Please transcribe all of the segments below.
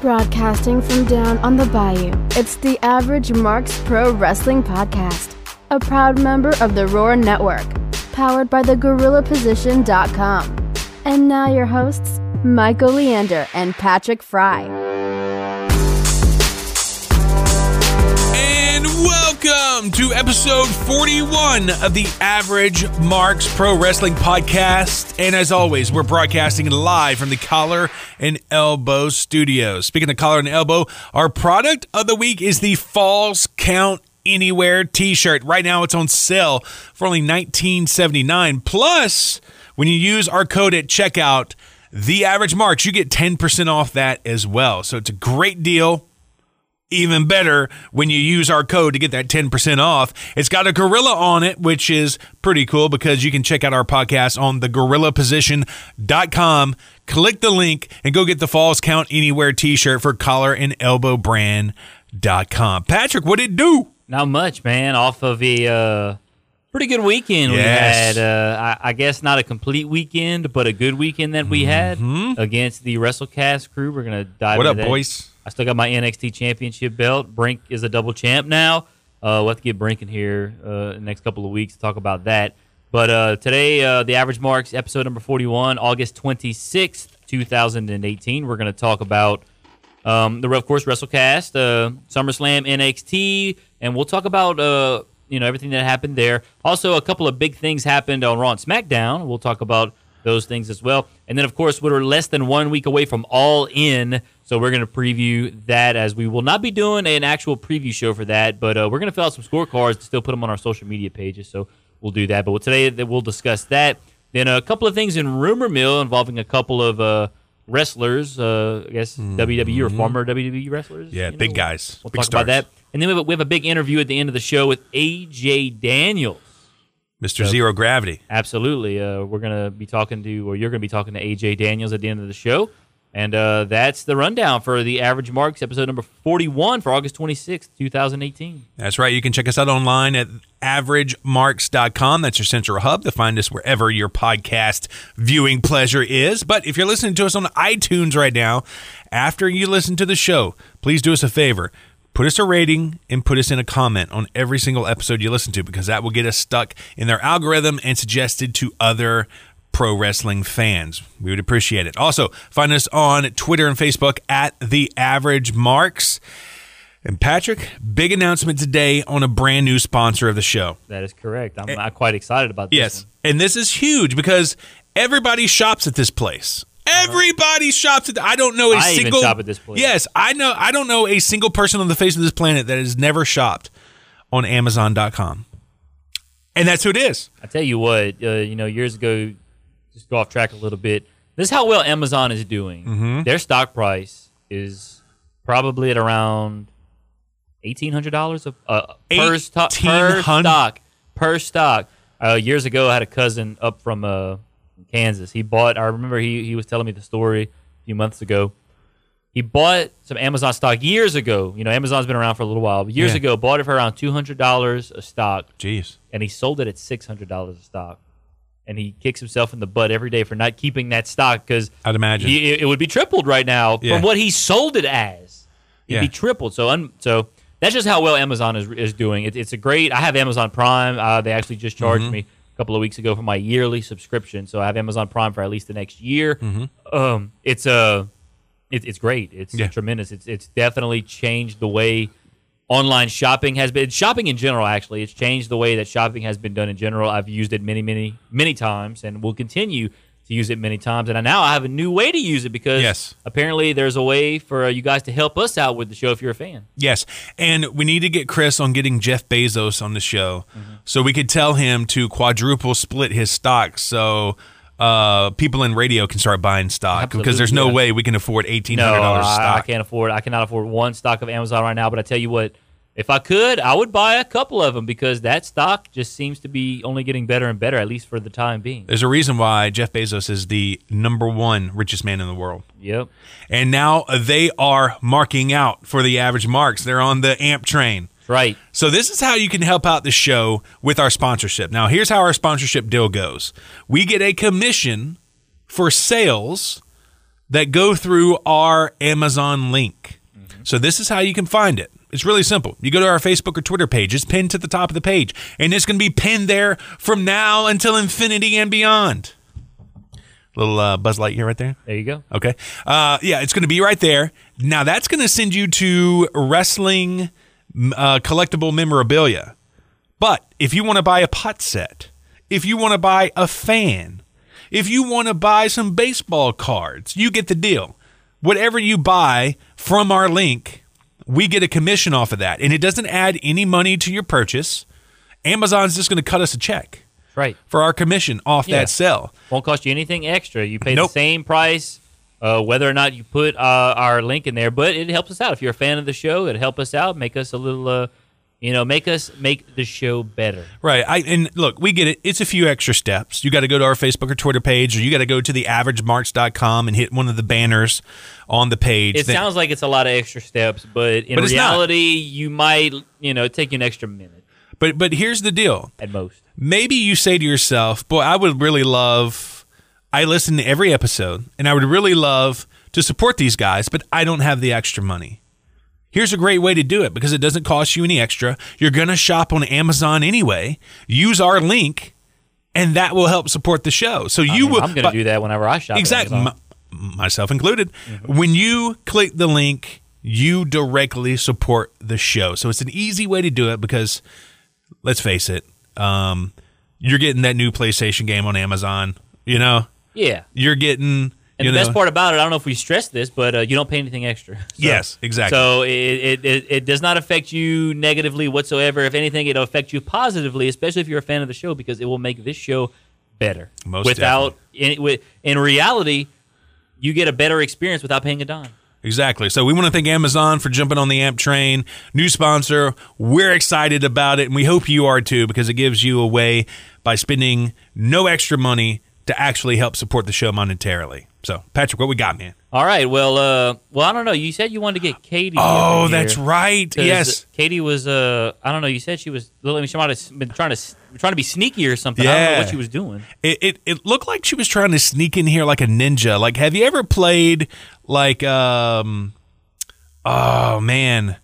Broadcasting from down on the bayou, it's the Average Marks Pro Wrestling Podcast, a proud member of the Roar Network, powered by the GorillaPosition.com. And now your hosts, Michael Leander and Patrick Fry. Welcome to episode 41 of the Average Marks Pro Wrestling Podcast. And as always, we're broadcasting live from the Collar and Elbow Studios. Speaking of Collar and Elbow, our product of the week is the Falls Count Anywhere t-shirt. Right now it's on sale for only $19.79. Plus, when you use our code at checkout, the average marks, you get 10% off that as well. So it's a great deal even better when you use our code to get that 10% off. It's got a gorilla on it, which is pretty cool because you can check out our podcast on the gorillaposition.com. Click the link and go get the Falls Count Anywhere t-shirt for collar and elbow brand.com. Patrick, what did it do? Not much, man. Off of a uh, pretty good weekend we had. Uh, I, I guess not a complete weekend, but a good weekend that we had against the WrestleCast crew. We're gonna dive. Mm-hmm. What into up, that. boys? I still got my NXT Championship belt. Brink is a double champ now. Uh, we'll have to get Brink in here uh, the next couple of weeks to talk about that. But uh, today, uh, the average marks episode number forty-one, August twenty-sixth, two thousand and eighteen. We're going to talk about um, the of course WrestleCast, uh, SummerSlam, NXT, and we'll talk about uh, you know everything that happened there. Also, a couple of big things happened on Raw and SmackDown. We'll talk about those things as well. And then, of course, we're less than one week away from All In, so we're going to preview that as we will not be doing an actual preview show for that, but uh, we're going to fill out some scorecards to still put them on our social media pages. So we'll do that. But today, we'll discuss that. Then a couple of things in rumor mill involving a couple of uh, wrestlers, uh, I guess WWE or former WWE wrestlers. Mm-hmm. Yeah, you big guys. We'll Big talk about that. And then we have, a, we have a big interview at the end of the show with AJ Daniels. Mr. Zero Gravity. Absolutely. Uh, we're going to be talking to, or you're going to be talking to AJ Daniels at the end of the show. And uh, that's the rundown for the Average Marks, episode number 41 for August 26th, 2018. That's right. You can check us out online at averagemarks.com. That's your central hub to find us wherever your podcast viewing pleasure is. But if you're listening to us on iTunes right now, after you listen to the show, please do us a favor. Put us a rating and put us in a comment on every single episode you listen to because that will get us stuck in their algorithm and suggested to other pro wrestling fans. We would appreciate it. Also, find us on Twitter and Facebook at The Average Marks. And Patrick, big announcement today on a brand new sponsor of the show. That is correct. I'm, I'm quite excited about this. Yes. one. And this is huge because everybody shops at this place. Everybody shops at The, I don't know a I single shop at this place. Yes, I know I don't know a single person on the face of this planet that has never shopped on amazon.com. And that's who it is. I tell you what, uh, you know, years ago, just go off track a little bit. This is how well Amazon is doing. Mm-hmm. Their stock price is probably at around eighteen hundred dollars a uh, per, sto- per stock per stock. Uh, years ago, I had a cousin up from uh, Kansas. He bought. I remember he he was telling me the story a few months ago. He bought some Amazon stock years ago. You know, Amazon's been around for a little while. But years Yeah. ago, bought it for around two hundred dollars a stock Jeez. and he sold it at six hundred dollars a stock. And he kicks himself in the butt every day for not keeping that stock because I'd imagine. it would be tripled right now Yeah. from what he sold it as. It'd Yeah. be tripled. So, un, so that's just how well Amazon is is doing. It, it's a great. I have Amazon Prime. Uh, they actually just charged Mm-hmm. me a couple of weeks ago for my yearly subscription. So I have Amazon Prime for at least the next year. Um, it's a, it, it's great. It's Mm-hmm. Yeah. tremendous. It's it's definitely changed the way online shopping has been shopping in general actually it's changed the way that shopping has been done in general. I've used it many many many times and will continue to use it many times. And now i have a new way to use it because Yes. apparently there's a way for you guys to help us out with the show if you're a fan. Yes, and we need to get Chris on getting Jeff Bezos on the show, Mm-hmm. so we could tell him to quadruple split his stock, so uh, people in radio can start buying stock because there's no yeah. way we can afford eighteen no hundred dollars I, I can't afford i cannot afford one stock of amazon right now but i tell you what if i could i would buy a couple of them because that stock just seems to be only getting better and better at least for the time being There's a reason why Jeff Bezos is the number one richest man in the world. yep And now they are marking out for the average marks. They're on the AMP train. Right So this is how you can help out the show with our sponsorship. Now, here's how our sponsorship deal goes. We get a commission for sales that go through our Amazon link. So this is how you can find it. It's really simple. You go to our Facebook or Twitter page. It's pinned to the top of the page, and it's going to be pinned there from now until infinity and beyond. Little uh, Buzz Lightyear right there. There you go. Okay. Uh, yeah, it's going to be right there. Now that's going to send you to wrestling uh, collectible memorabilia. But if you want to buy a pot set, if you want to buy a fan, if you want to buy some baseball cards, you get the deal. Whatever you buy from our link, we get a commission off of that. And it doesn't add any money to your purchase. Amazon's just going to cut us a check Right. for our commission off Yeah. that sell. Won't cost you anything extra. You pay Nope. the same price, uh, whether or not you put uh, our link in there. But it helps us out. If you're a fan of the show, it help us out, make us a little, uh, you know, make us make the show better. Right. I and look, we get it. It's a few extra steps. You got to go to our Facebook or Twitter page, or you got to go to the averagemarks.com and hit one of the banners on the page. It sounds like it's a lot of extra steps, but in But not. reality, you might, you know, take you an extra minute but but here's the deal. at most. Maybe you say to yourself, "Boy, I would really love I listen to every episode and I would really love to support these guys, but I don't have the extra money." Here's a great way to do it because it doesn't cost you any extra. You're going to shop on Amazon anyway. Use our link and that will help support the show. So you I mean, will I'm going to do that whenever I shop. exactly myself included when you click the link you directly support the show so it's an easy way to do it because let's face it um, you're getting that new playstation game on amazon you know Yeah. you're getting And the know best part about it, I don't know if we stressed this, but uh, you don't pay anything extra. So- yes exactly So it, it, it, it does not affect you negatively whatsoever. If anything, it'll affect you positively, especially if you're a fan of the show, because it will make this show better. Most without in, with, in reality, you get a better experience without paying a dime. Exactly. So we want to thank Amazon for jumping on the AMP train. New sponsor. We're excited about it, and we hope you are too, because it gives you a way by spending no extra money to actually help support the show monetarily. So, Patrick, what we got, man? All right. Well, uh, well, I don't know. You said you wanted to get Katie. Oh, that's right. Yes. Katie was. Uh, I don't know. You said she was. I mean, she might have been trying to trying to be sneaky or something. I don't know Yeah. what she was doing. It, it it looked like she was trying to sneak in here like a ninja. Like, have you ever played like um oh man.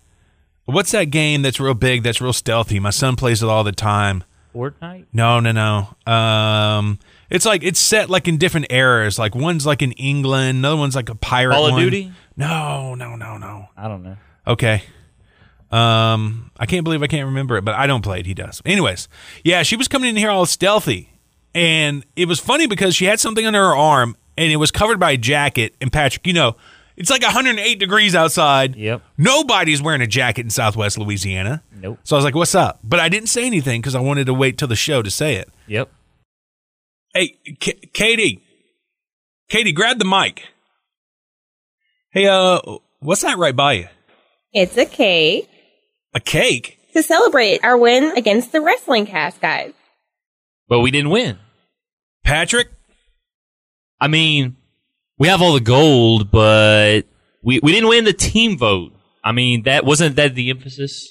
What's that game that's real big, that's real stealthy? My son plays it all the time. Fortnite. No, no, no. Um, it's like it's set like in different eras. Like one's like in England, another one's like a pirate. Call of one. Duty? No, no, no, no. I don't know. Okay. Um, I can't believe I can't remember it, but I don't play it. He does. Anyways, yeah, she was coming in here all stealthy, and it was funny because she had something under her arm, and it was covered by a jacket. And Patrick, you know, it's like 108 degrees outside. Yep. Nobody's wearing a jacket in Southwest Louisiana. Nope. So I was like, "What's up?" But I didn't say anything because I wanted to wait till the show to say it. Yep. Hey, K- Katie. Katie, grab the mic. Hey, uh, what's that right by you? It's a cake A cake? to celebrate our win against the wrestling cast guys. But we didn't win. Patrick? I mean, we have all the gold, but we, we didn't win the team vote. I mean, that wasn't that the emphasis.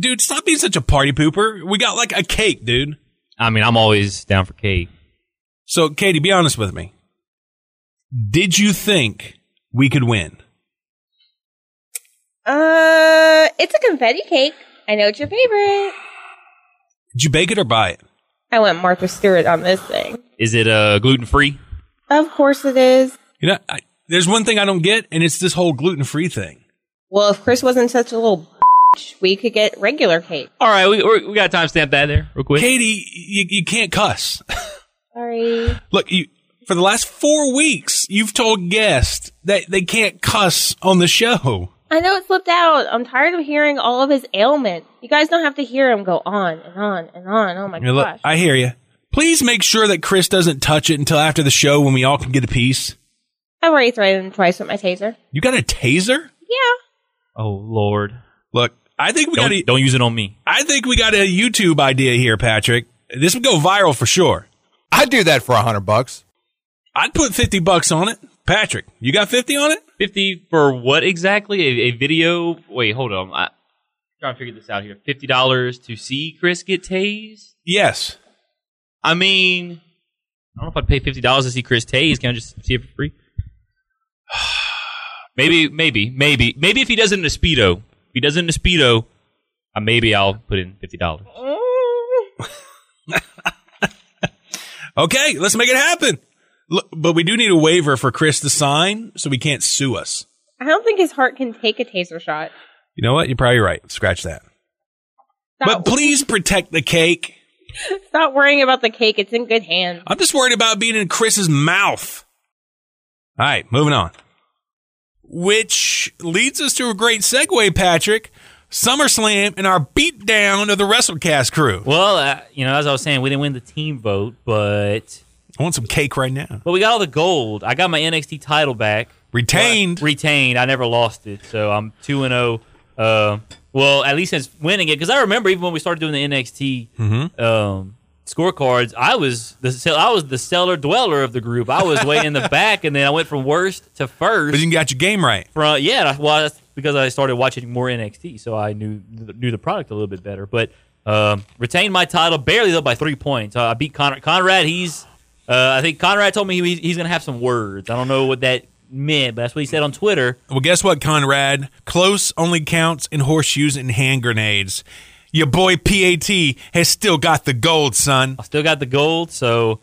Dude, stop being such a party pooper. We got like a cake, dude. I mean, I'm always down for cake. So, Katie, be honest with me. Did you think we could win? Uh, it's a confetti cake. I know it's your favorite. Did you bake it or buy it? I went Martha Stewart on this thing. Is it uh, gluten free? Of course it is. You know, I, there's one thing I don't get, and it's this whole gluten free thing. Well, if Chris wasn't such a little bitch, we could get regular cake. All right, we, we got to timestamp that there real quick. Katie, you, you can't cuss. Sorry. Look, you for the last four weeks, you've told guests that they can't cuss on the show. I know it slipped out. I'm tired of hearing all of his ailment. You guys don't have to hear him go on and on and on. Oh my You know, look, gosh. I hear you. Please make sure that Chris doesn't touch it until after the show when we all can get a piece. I've already threatened him twice with my taser. You got a taser? Yeah. Oh Lord, Look, I think we don't, got a, don't use it on me. I think we got a YouTube idea here, Patrick. This would go viral for sure. I'd do that for a hundred bucks. I'd put 50 bucks on it. Patrick, you got 50 on it? Fifty for what exactly? A, a video? Wait, hold on. I, am trying to figure this out here. Fifty dollars to see Chris get tased. Yes. I mean, I don't know if I'd pay fifty dollars to see Chris tased. Can I just see it for free? Maybe, maybe, maybe, maybe if he does it in a speedo, if he does it in a speedo, uh, maybe I'll put in fifty dollars. Okay, let's make it happen. Look, but we do need a waiver for Chris to sign, so we can't sue us. I don't think his heart can take a taser shot. You know what? You're probably right. Scratch that. Stop, But please protect the cake. stop worrying about the cake. It's in good hands. I'm just worried about being in Chris's mouth. All right, moving on. Which leads us to a great segue, Patrick. SummerSlam and our beatdown of the WrestleCast crew. Well, uh, you know, as I was saying, we didn't win the team vote, but I want some cake right now. but we got all the gold. I got my NXT title back. Retained. retained. I never lost it, so I'm two and zero. Uh, well, at least since winning it, because I remember even when we started doing the NXT Mm-hmm. um, scorecards, I was the I was the cellar dweller of the group. I was way in the back, and then I went from worst to first. But you got your game right. From yeah, well, that's because I started watching more NXT, so I knew knew the product a little bit better. But um, retained my title barely though by three points. I beat Conrad. Conrad, he's uh, I think Conrad told me he, he's going to have some words. I don't know what that meant, but that's what he said on Twitter. Well, guess what, Conrad? Close only counts in horseshoes and hand grenades. Your boy PAT has still got the gold, son. I still got the gold, so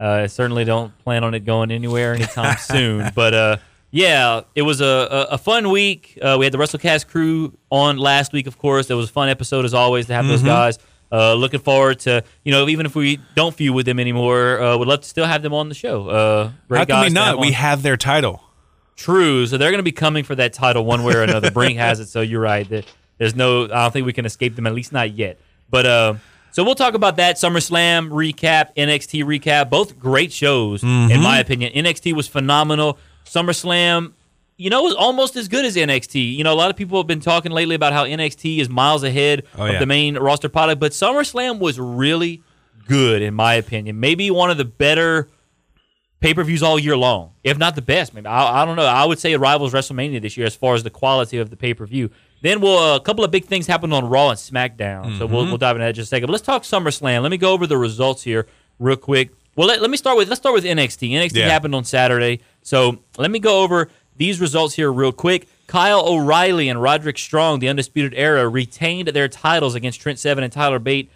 uh, I certainly don't plan on it going anywhere anytime soon. But uh, yeah, it was a, a, a fun week. Uh, we had the WrestleCast crew on last week, of course. It was a fun episode as always to have those guys. Uh, looking forward to you know even if we don't feud with them anymore, uh, would love to still have them on the show. Uh, great How can guys we not? have We have their title. True. So they're going to be coming for that title one way or another. Brink has it, so you're right. That there's no, I don't think we can escape them, at least not yet. But uh, so we'll talk about that SummerSlam recap, NXT recap. Both great shows, in my opinion. NXT was phenomenal. SummerSlam, you know, was almost as good as NXT. You know, a lot of people have been talking lately about how NXT is miles ahead Oh, of yeah. the main roster product, but SummerSlam was really good, in my opinion. Maybe one of the better pay per views all year long, if not the best. Maybe I, I don't know. I would say it rivals WrestleMania this year as far as the quality of the pay per view. Then we'll uh, a couple of big things happened on Raw and SmackDown, so we'll, we'll dive into that in just a second. But let's talk SummerSlam. Let me go over the results here real quick. Well, let, let me start with let's start with NXT. NXT Yeah. happened on Saturday, so let me go over these results here real quick. Kyle O'Reilly and Roderick Strong, the Undisputed Era, retained their titles against Trent Seven and Tyler Bate.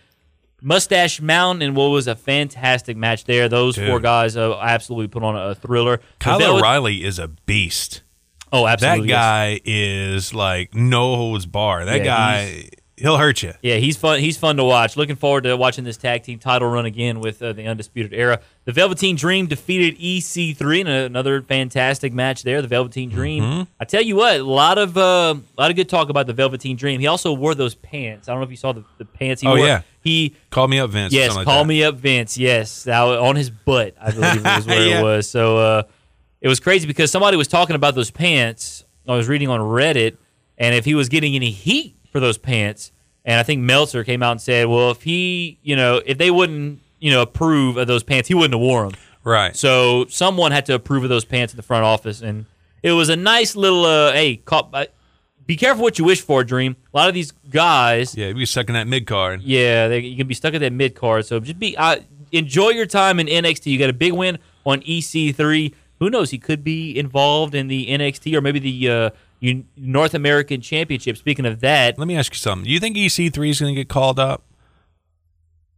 Mustache Mountain and what was a fantastic match there. Those Dude. four guys uh, absolutely put on a, thriller. Kyle O'Reilly is a beast. Oh, That absolutely. yes. guy is like no holds bar. That Yeah, guy, he'll hurt you. Yeah, he's fun. He's fun to watch. Looking forward to watching this tag team title run again with uh, the Undisputed Era. The Velveteen Dream defeated EC3 in a- another fantastic match there. The Velveteen Dream. Mm-hmm. I tell you what, a lot of uh, a lot of good talk about the Velveteen Dream. He also wore those pants. I don't know if you saw the, the pants he Oh, wore. yeah. He Call me up, Vince. Yes, like call that. me up, Vince. Yes, that on his butt, I believe was where Yeah. it was. So uh, it was crazy because somebody was talking about those pants. I was reading on Reddit, and if he was getting any heat for those pants, and I think Meltzer came out and said, well, if he, you know, if they wouldn't, you know, approve of those pants, he wouldn't have worn them. Right. So someone had to approve of those pants in the front office, and it was a nice little, uh, hey, call, uh, be careful what you wish for, Dream. A lot of these guys, yeah, you stuck in that mid card. yeah, they, you can be stuck at that mid card. So just be uh, enjoy your time in NXT. You got a big win on EC3. Who knows? He could be involved in the NXT or maybe the uh, North American Championship. Speaking of that, Let me ask you something. Do you think EC3 is going to get called up?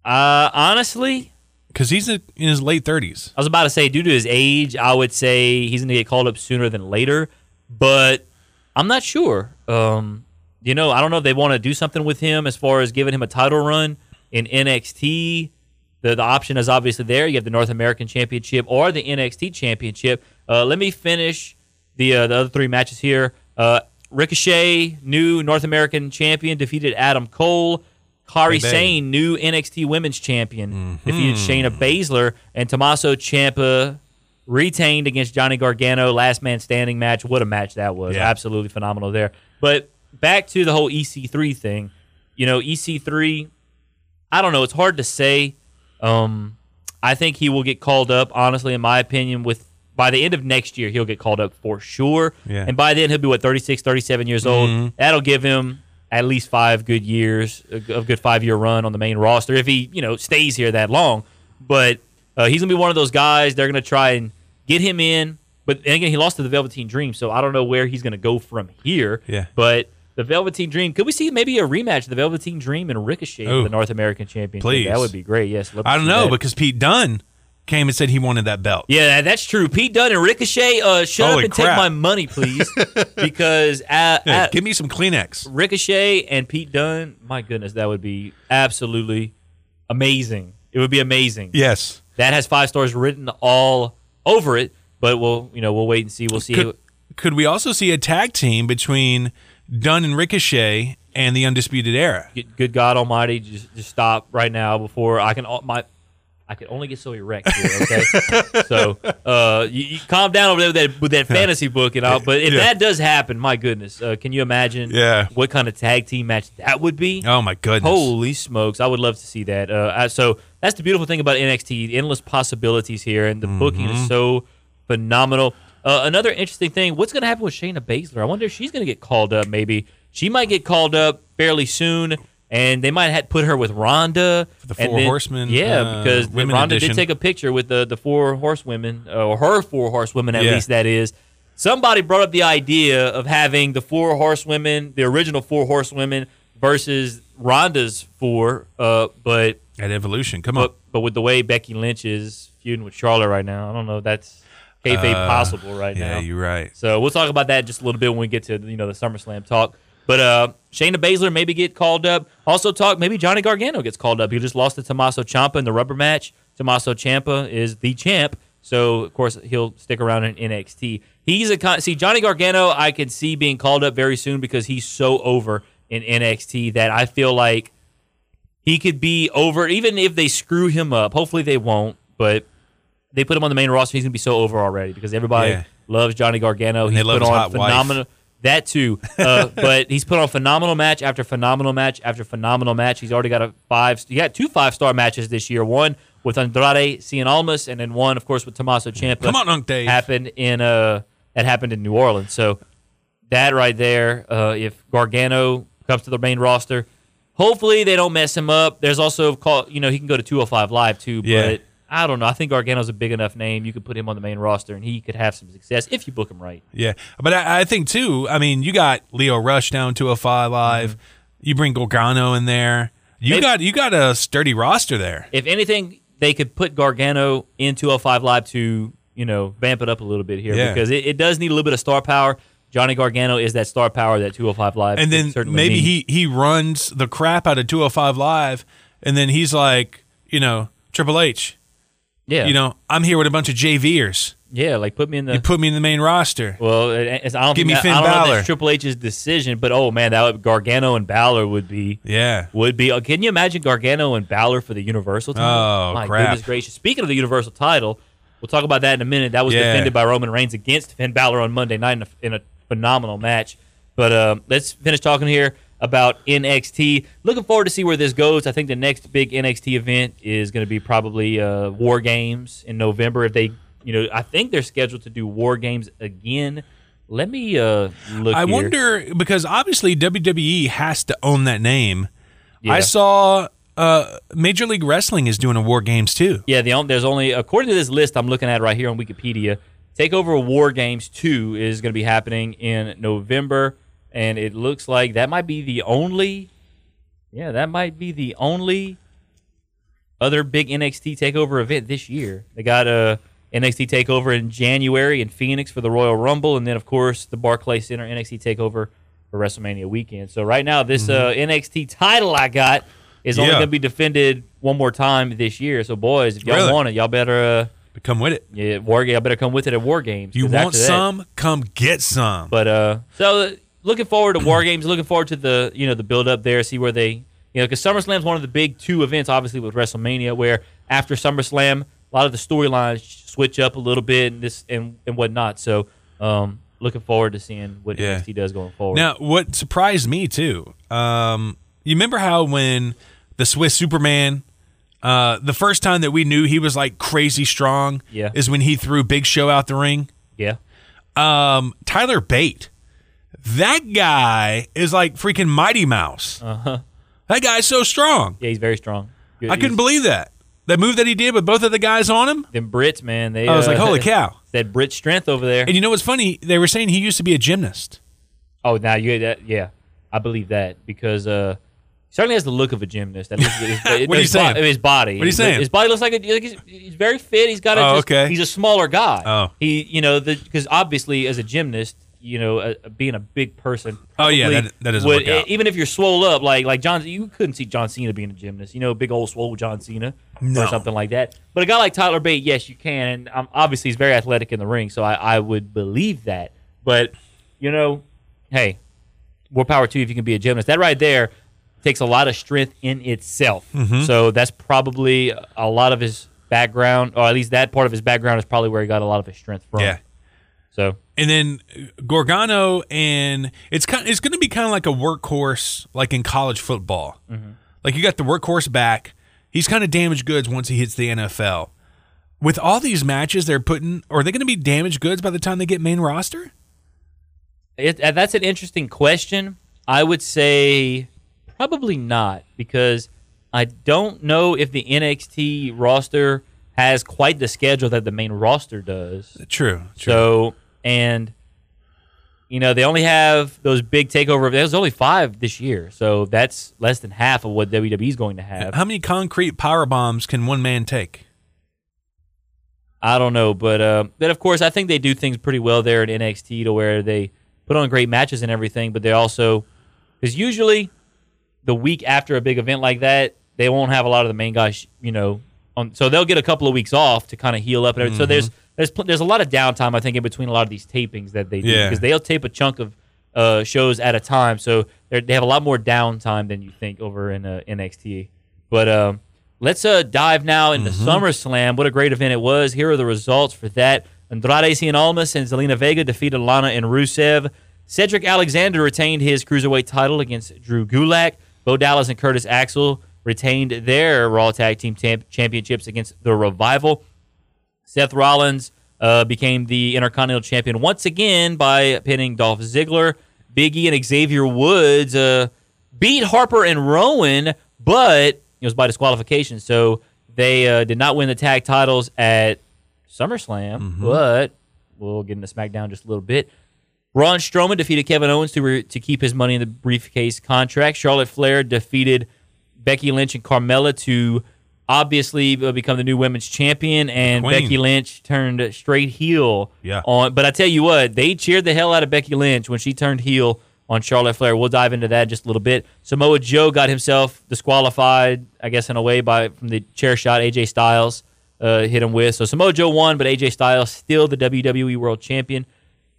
uh, honestly, Because he's in his late 30s. I was about to say, due to his age, I would say he's going to get called up sooner than later. But I'm not sure. Um, you know, I don't know if they want to do something with him as far as giving him a title run in NXT. The, the option is obviously there. You have the North American Championship or the NXT Championship. Uh, let me finish the uh, the other three matches here. Uh, Ricochet, new North American champion, defeated Adam Cole. Kairi Hey. Sane, new NXT Women's Champion, defeated Shayna Baszler, and Tommaso Ciampa retained against Johnny Gargano. Last man standing match. What a match that was! Yeah. Absolutely phenomenal there. But back to the whole EC3 thing. You know, EC3. I don't know. It's hard to say. Um, I think he will get called up. Honestly, in my opinion, with by the end of next year, he'll get called up for sure. Yeah. And by then, he'll be what 36, 37 years old. That'll give him at least five good years, a good five year run on the main roster if he you know stays here that long. But uh, he's gonna be one of those guys. They're gonna try and get him in but and again, he lost to the Velveteen Dream, so I don't know where he's going to go from here. Yeah. But the Velveteen Dream, could we see maybe a rematch of the Velveteen Dream and Ricochet for the North American Championship? Please. That would be great. Yes. I don't know that. because Pete Dunne came and said he wanted that belt. Yeah, that's true. Pete Dunne and Ricochet, uh, shut Holy up and crap. take my money, please, because give me some Kleenex. Ricochet and Pete Dunne, my goodness, that would be absolutely amazing. It would be amazing. Yes. That has five stars written all over it, but we'll you know we'll wait and see. We'll see. Could, could we also see a tag team between Dunne and Ricochet and the Undisputed Era? Good, God Almighty, just just stop right now before I can my I can only get so erect here. Okay, so uh, you, you calm down over there with that, with that fantasy book and all. But if Yeah. that does happen, my goodness, uh, can you imagine? Yeah. what kind of tag team match that would be? Oh my goodness. Holy smokes! I would love to see that. Uh, I- so that's the beautiful thing about NXT: endless possibilities here, and the booking Mm-hmm. is so phenomenal. Uh, another interesting thing: what's going to happen with Shayna Baszler? I wonder if she's going to get called up. Maybe she might get called up fairly soon, and they might have put her with Ronda. the Four then- Horsemen, Yeah, uh, because Ronda edition. did take a picture with the the four horsewomen, uh, or her four horsewomen at Yeah. least. That is. Somebody brought up the idea of having the four horsewomen, the original four horsewomen, versus Ronda's four. Uh, but At Evolution. Come on. but but with the way Becky Lynch is feuding with Charlotte right now, I don't know if that's kayfabe Uh, possible right yeah, now. Yeah, you're right. So we'll talk about that just a little bit when we get to you know the SummerSlam talk. But uh, Shayna Baszler maybe get called up. Also talk maybe Johnny Gargano gets called up. He just lost to Tommaso Ciampa in the rubber match. Tommaso Ciampa is the champ, so of course he'll stick around in NXT. He's a con- see Johnny Gargano. I can see being called up very soon because he's so over in NXT that I feel like he could be over even if they screw him up. Hopefully they won't, but they put him on the main roster. He's gonna be so over already because everybody Yeah. loves Johnny Gargano. And He's put on hot wife. phenomenal. That too, uh, but he's put on phenomenal match after phenomenal match after phenomenal match. He's already got a five. He got two five star matches this year. One with Andrade Cien Almas, and then one, of course, with Tommaso Ciampa. Come on, Unc Dave. Happened in uh that happened in New Orleans. So that right there, uh, if Gargano comes to the main roster, hopefully they don't mess him up. There's also call you know he can go to 205 live too, Yeah. but I don't know. I think Gargano's a big enough name. You could put him on the main roster and he could have some success if you book him right. Yeah, but I, I think too. I mean, you got Lio Rush down to a five live. Mm-hmm. You bring Gargano in there. You Maybe- got you got a sturdy roster there. If anything, they could put Gargano in 205 live to you know vamp it up a little bit here Yeah. because it, it does need a little bit of star power. Johnny Gargano is that star power that 205 live And then certainly maybe need. he he runs the crap out of 205 live, and then he's like, you know, Triple H. yeah You know, I'm here with a bunch of JVers. yeah like put me in the You put me in the main roster. Well, it's, I don't Give me that, Finn I don't know Balor. that's Triple H's decision, but oh man, that would, Gargano and Balor would be Yeah. would be. uh, Can you imagine Gargano and Balor for the Universal title? Oh, my crap. goodness gracious! Speaking of the Universal title, we'll talk about that in a minute. That was Yeah. defended by Roman Reigns against Finn Balor on Monday night in a, in a phenomenal match. But um, let's finish talking here about NXT. Looking forward to see where this goes. I think the next big NXT event is going to be probably uh, War Games in November. If they, you know, I think they're scheduled to do War Games again. Let me uh, look. I here. wonder because obviously WWE has to own that name. Yeah. I saw uh, Major League Wrestling is doing a War Games too. Yeah, the there's only according to this list I'm looking at right here on Wikipedia. Takeover War Games 2 is going to be happening in November, and it looks like that might be the only. Yeah, that might be the only other big NXT Takeover event this year. They got a NXT Takeover in January in Phoenix for the Royal Rumble, and then of course the Barclays Center NXT Takeover for WrestleMania weekend. So right now, this uh, NXT title I got is only Mm-hmm. Yeah. going to be defended one more time this year. So boys, if y'all Really? want it, y'all better. Uh, Come with it. yeah, war. Y'all better come with it at War Games. You want some? Come get some. but uh, so looking forward to War Games. Looking forward to the you know the build up there. See where they you know because SummerSlam is one of the big two events, obviously with WrestleMania, where after SummerSlam, a lot of the storylines switch up a little bit and this and and whatnot. So um, looking forward to seeing what Yeah. NXT does going forward. Now, what surprised me too, um, you remember how when the Swiss Superman, uh, the first time that we knew he was like crazy strong, Yeah. is when he threw Big Show out the ring. yeah, Um, Tyler Bate, that guy is like freaking Mighty Mouse. Uh-huh. That guy's so strong. yeah, he's very strong. I couldn't believe that. That move that he did with both of the guys on him. Them Brits, man. They. I was uh, like, holy cow! That Brit strength over there. And you know what's funny? They were saying he used to be a gymnast. Oh, now you that yeah, I believe that because uh, he certainly has the look of a gymnast. At least his, his, What are you saying? His body. What are you saying? His body looks like, a, like he's, he's very fit. He's got a. Oh, just- okay. He's a smaller guy. Oh. he you know because obviously as a gymnast. You know, uh, being a big person. Oh, yeah, that- that doesn't would- work out. Even if you're swole up, like like John, you couldn't see John Cena being a gymnast. You know, big old swole John Cena No. or something like that. But a guy like Tyler Bate, yes, you can. And um, obviously, he's very athletic in the ring, so I, I would believe that. But you know, hey, more power to you if you can be a gymnast. That right there takes a lot of strength in itself. Mm-hmm. So that's probably a lot of his background, or at least that part of his background is probably where he got a lot of his strength from. Yeah. So And then Gargano and it's kind it's going to be kind of like a workhorse like in college football. Like you got the workhorse back. He's kind of damaged goods once he hits the NFL. With all these matches they're putting, are they going to be damaged goods by the time they get main roster? it, uh, that's an interesting question. I would say probably not because I don't know if the NXT roster has quite the schedule that the main roster does. True. True. So, and you know, they only have those big takeover. There's only five this year, so that's less than half of what WWE's going to have. How many concrete power bombs can one man take? I don't know, but uh, but of course, I think they do things pretty well there at NXT to where they put on great matches and everything. But they also, because usually the week after a big event like that, they won't have a lot of the main guys, you know, on, so they'll get a couple of weeks off to kind of heal up and everything. So there's there's pl- there's a lot of downtime I think in between a lot of these tapings that they do Yeah. because they'll tape a chunk of uh, shows at a time, so they're- they have a lot more downtime than you think over in uh, NXT. But um, let's uh, dive now into SummerSlam. What a great event it was! Here are the results for that. Andrade Cien Almas and Zelina Vega defeated Lana and Rusev. Cedric Alexander retained his cruiserweight title against Drew Gulak. Bo Dallas and Curtis Axel retained their Raw Tag Team Tam- Championships against the Revival. Seth Rollins uh, became the Intercontinental Champion once again by pinning Dolph Ziggler. Big E and Xavier Woods uh, beat Harper and Rowan, but it was by disqualification. So they uh, did not win the tag titles at SummerSlam, but we'll get into SmackDown just a little bit. Braun Strowman defeated Kevin Owens to, re- to keep his money in the briefcase contract. Charlotte Flair defeated Becky Lynch and Carmella to obviously uh, become the new women's champion, and Queen. Becky Lynch turned straight heel. Yeah. On, but I tell you what, they cheered the hell out of Becky Lynch when she turned heel on Charlotte Flair. We'll dive into that just a little bit. Samoa Joe got himself disqualified, I guess in a way by from the chair shot AJ Styles uh, hit him with. So Samoa Joe won, but AJ Styles still the WWE World Champion.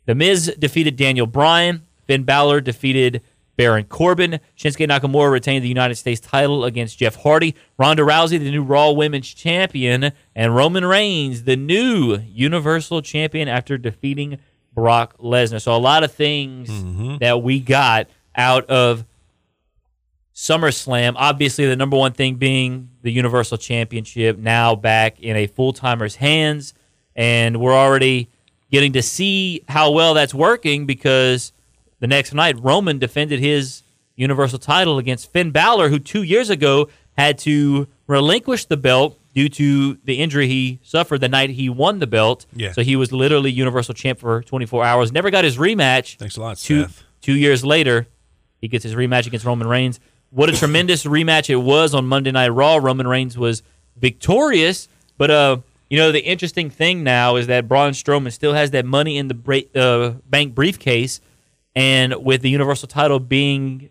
The Miz defeated Daniel Bryan. Finn Balor defeated Baron Corbin. Shinsuke Nakamura retained the United States title against Jeff Hardy. Ronda Rousey, the new Raw Women's Champion. And Roman Reigns, the new Universal Champion after defeating Brock Lesnar. So a lot of things mm-hmm. that we got out of SummerSlam. Obviously, the number one thing being the Universal Championship now back in a full timer's hands. And we're already getting to see how well that's working because the next night, Roman defended his Universal title against Finn Balor, who two years ago had to relinquish the belt due to the injury he suffered the night he won the belt. Yeah. So he was literally Universal Champ for 24 hours. Never got his rematch. Thanks a lot, Two, Seth. two years later, he gets his rematch against Roman Reigns. What a tremendous rematch it was on Monday Night Raw. Roman Reigns was victorious, but uh, you know the interesting thing now is that Braun Strowman still has that money in the bra- uh, bank briefcase, and with the Universal title being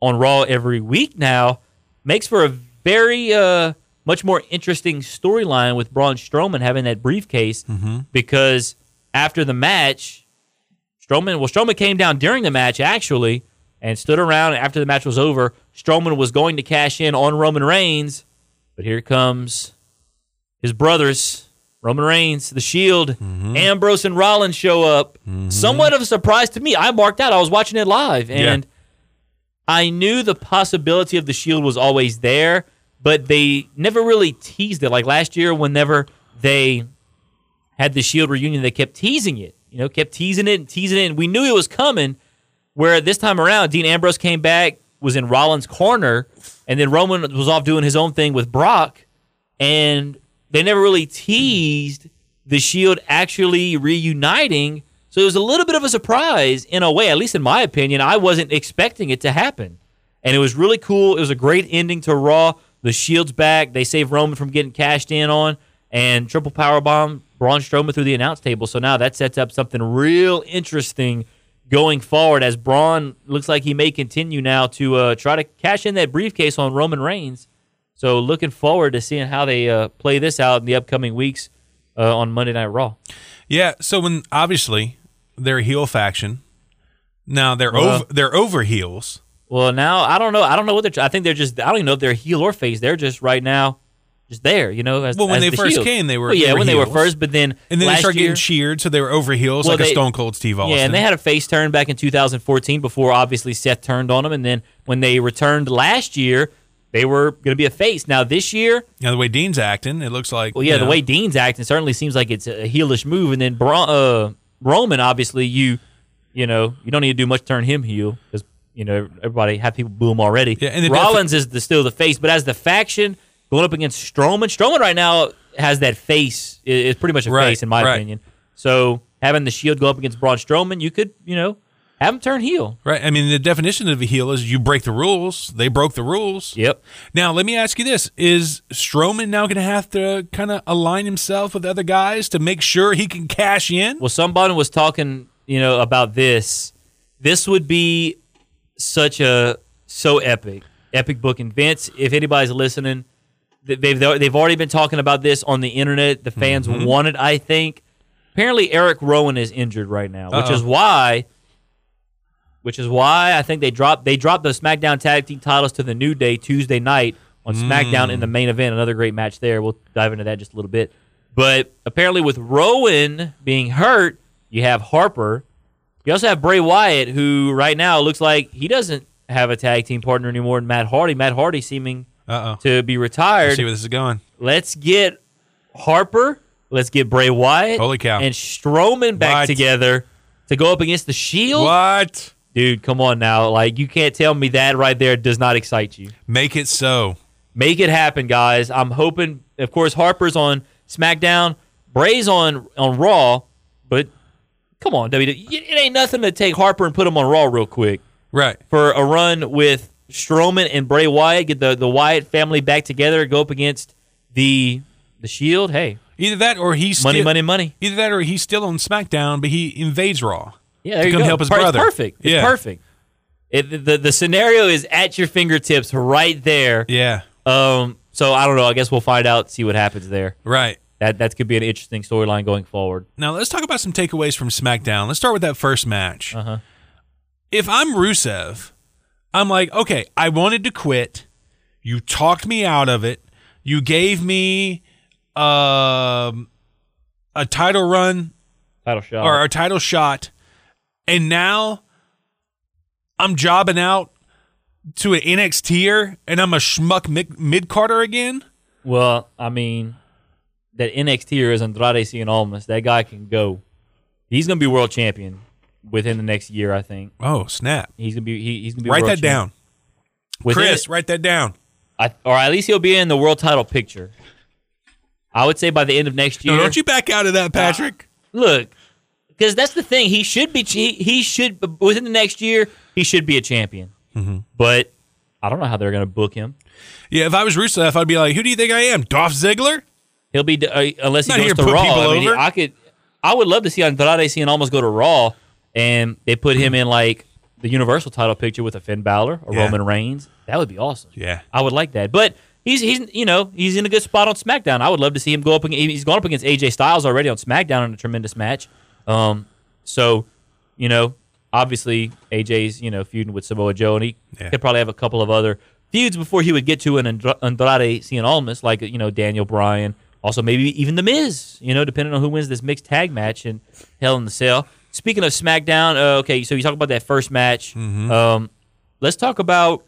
on Raw every week now, makes for a very uh, much more interesting storyline with Braun Strowman having that briefcase because after the match, Strowman well Strowman came down during the match actually and stood around after the match was over. Strowman was going to cash in on Roman Reigns, but here comes his brothers, Roman Reigns, the Shield, mm-hmm. Ambrose and Rollins show up. Mm-hmm. Somewhat of a surprise to me. I marked out. I was watching it live and I knew the possibility of the Shield was always there, but they never really teased it. Like last year, whenever they had the Shield reunion, they kept teasing it. You know, kept teasing it and teasing it, and we knew it was coming. Where this time around, Dean Ambrose came back, was in Rollins' corner, and then Roman was off doing his own thing with Brock, and they never really teased the Shield actually reuniting. So it was a little bit of a surprise in a way, at least in my opinion. I wasn't expecting it to happen. And it was really cool. It was a great ending to Raw. The Shield's back. They saved Roman from getting cashed in on and triple power bomb Braun Strowman through the announce table. So now that sets up something real interesting going forward as Braun looks like he may continue now to uh, try to cash in that briefcase on Roman Reigns. So looking forward to seeing how they uh, play this out in the upcoming weeks uh, on Monday Night Raw. Yeah. So when obviously they're a heel faction, now they're Well- over they're over heels. Well, now I don't know. I don't know what they're. I think they're just. I don't even know if they're heel or face. They're just right now, just there. You know, as Well, when they the first Shield. came, they were- Well, yeah, they were when they were first, but then And then last they started year, getting cheered, so they were over heels Well, like a Stone Cold Steve Austin. Yeah, and they had a face turn back in 2014 before obviously Seth turned on them, and then when they returned last year, they were going to be a face. Now this year, now the way Dean's acting, it looks like well, yeah, the know, way Dean's acting certainly seems like it's a heelish move, and then Bra- uh, Roman, obviously, you you know you don't need to do much to turn him heel because you know everybody have people boo him already. Yeah, and Rollins is the, still the face, but as the faction going up against Strowman, Strowman right now has that face is pretty much a Right, face in my right. opinion. So having the Shield go up against Braun Strowman, you could you know have him turn heel. right. I mean, the definition of a heel is you break the rules. They broke the rules. Yep. Now, let me ask you this: Is Strowman now going to have to kind of align himself with other guys to make sure he can cash in? Well, somebody was talking, you know, about this. This would be such a so epic, epic book. And Vince, if anybody's listening, they've they've already been talking about this on the internet. The fans Mm-hmm. want it. I think. Apparently, Eric Rowan is injured right now, which Uh-oh. is why. Which is why I think they dropped they dropped the SmackDown Tag Team titles to the New Day Tuesday night on SmackDown Mm. in the main event. Another great match there. We'll dive into that just a little bit. But apparently, with Rowan being hurt, you have Harper. You also have Bray Wyatt, who right now looks like he doesn't have a tag team partner anymore. And Matt Hardy, Matt Hardy seeming Uh oh. to be retired. See where this is going. Let's get Harper. Let's get Bray Wyatt. Holy cow. And Strowman back What? together to go up against the Shield. What? Dude, come on now. Like you can't tell me that right there does not excite you. Make it so. Make it happen, guys. I'm hoping. Of course, Harper's on SmackDown. Bray's on on Raw, but come on, WWE. It ain't nothing to take Harper and put him on Raw real quick Right. for a run with Strowman and Bray Wyatt. Get the the Wyatt family back together. Go up against the the Shield. Hey, Either that or he's money, still, money, money. Either that or he's still on SmackDown, but he invades Raw. Yeah, there to you come go. help his Per- brother. perfect. It's Yeah. perfect. It, the the scenario is at your fingertips right there. Yeah. Um. So I don't know. I guess we'll find out. See what happens there. Right. That that could be an interesting storyline going forward. Now let's talk about some takeaways from SmackDown. Let's start with that first match. Uh-huh. If I'm Rusev, I'm like, okay, I wanted to quit. You talked me out of it. You gave me um, a title run Title shot. or a title shot, and now I'm jobbing out to an NXTer, and I'm a schmuck mid carder again. Well, I mean, that NXT er is Andrade Cien Almas. That guy can go. He's gonna be world champion within the next year. I think Oh snap! he's gonna be. He, he's gonna be. Write that down, champion. Within Chris. it- Write that down. I, or at least he'll be in the world title picture. I would say by the end of next year. No, don't you back out of that, Patrick. look? Because that's the thing. He should be. He, he should within the next year. He should be a champion. Mm-hmm. But I don't know how they're gonna book him. Yeah, if I was Rusev, I'd be like, "Who do you think I am, Dolph Ziggler?" He'll be uh, unless he Not goes to to Raw. I, mean. I could. I would love to see Andrade Cien Almas go to Raw, and they put him in like the Universal title picture with a Finn Balor, a Yeah. Roman Reigns. That would be awesome. Yeah. I would like that. But he's he's you know he's in a good spot on SmackDown. I would love to see him go up. He's gone up against AJ Styles already on SmackDown in a tremendous match. Um, so you know obviously AJ's you know feuding with Samoa Joe, and he Yeah. could probably have a couple of other feuds before he would get to an Andra- Andrade Cien Almas, like you know Daniel Bryan. Also, maybe even The Miz, you know, depending on who wins this mixed tag match in Hell in the Cell. Speaking of SmackDown, uh, okay, so you talk about that first match. Um, let's talk about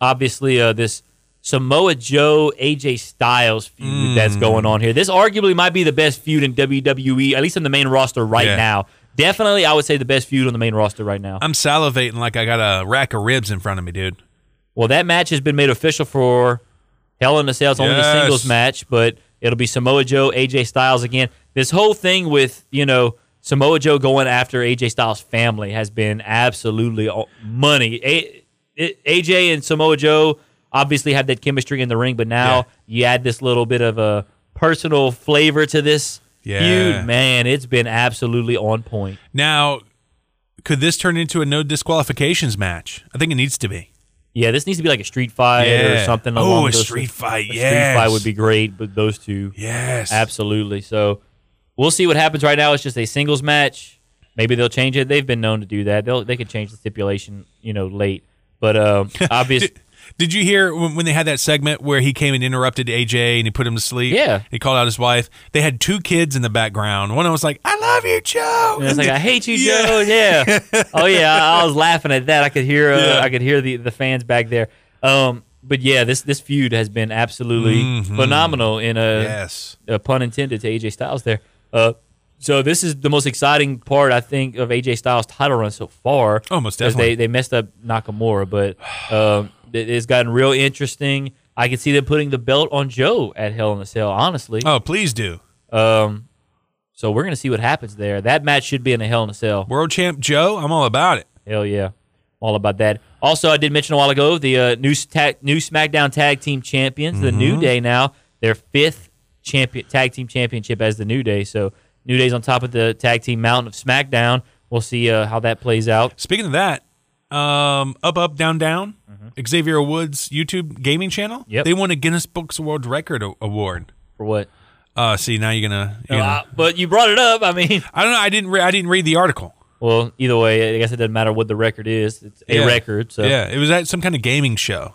obviously uh, this Samoa Joe AJ Styles feud that's hmm. going on here. This arguably might be the best feud in WWE, at least in the main roster right Yeah. now. Definitely, I would say the best feud on the main roster right now. I'm salivating like I got a rack of ribs in front of me, dude. Well, that match has been made official for Hell in a Cell is only the Yes. singles match, but it'll be Samoa Joe, AJ Styles again. This whole thing with you know Samoa Joe going after AJ Styles' family has been absolutely money. A- AJ and Samoa Joe obviously had that chemistry in the ring, but now Yeah. you add this little bit of a personal flavor to this Yeah. feud. Man, it's been absolutely on point. Now, could this turn into a no disqualifications match? I think it needs to be. Yeah, this needs to be like a street fight or something. Oh, a street fight, A street fight would be great, but those two, Yes. absolutely. So we'll see what happens. Right now, it's just a singles match. Maybe they'll change it. They've been known to do that. They'll they could change the stipulation, you know, late. But um, obvious, Did, you hear when, they had that segment where he came and interrupted AJ and he put him to sleep? Yeah. He called out his wife. They had two kids in the background. One of them was like, I love you, Joe. And was like I hate you, Yeah. Joe. Yeah. oh yeah, I, I was laughing at that. I could hear uh, Yeah. I could hear the, the fans back there. Um, but yeah, this this feud has been absolutely phenomenal in a, Yes. a pun intended to AJ Styles there. Uh, so this is the most exciting part I think of AJ Styles' title run so far. Oh, most 'Cause definitely. They they messed up Nakamura, but um, it's gotten real interesting. I can see them putting the belt on Joe at Hell in a Cell. Honestly, Oh, please do. um, so we're gonna see what happens there. That match should be in a Hell in a Cell. World champ Joe, I'm all about it. Hell yeah, all about that. Also, I did mention a while ago the uh, new tag, new SmackDown Tag Team Champions, the Mm-hmm. New Day now their fifth champion tag team championship as the New Day. So New Day's on top of the tag team mountain of SmackDown. We'll see uh, how that plays out. Speaking of that, um, Up Up Down Down, Xavier Woods YouTube gaming channel. Mm-hmm. Yep. They won a Guinness Books World Record a- award. For what? Uh, see now you're gonna. You're gonna Uh, but you brought it up. I mean, I don't know. I didn't. Re- I didn't read the article. well, either way, I guess it doesn't matter what the record is. It's a Yeah. record. So Yeah, it was at some kind of gaming show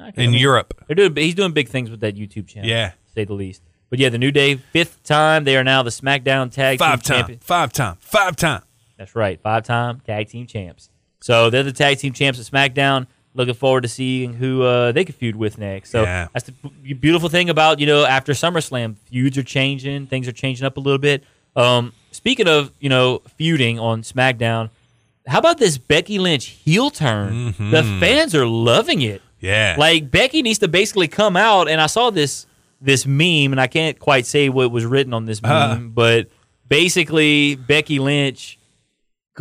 Okay, in I mean, Europe. They're doing. He's doing big things with that YouTube channel. Yeah. to say the least. But yeah, the New Day, fifth time they are now the SmackDown Tag Five Team time, Champion. five time, five time. That's right, five-time tag team champs. So they're the tag team champs at SmackDown. Looking forward to seeing who uh, they could feud with next. So Yeah. that's the beautiful thing about you know after SummerSlam, feuds are changing, things are changing up a little bit. Um, speaking of you know feuding on SmackDown, how about this Becky Lynch heel turn? The fans are loving it. Yeah, Like Becky needs to basically come out, and I saw this this meme, and I can't quite say what was written on this meme, Uh-huh. but basically Becky Lynch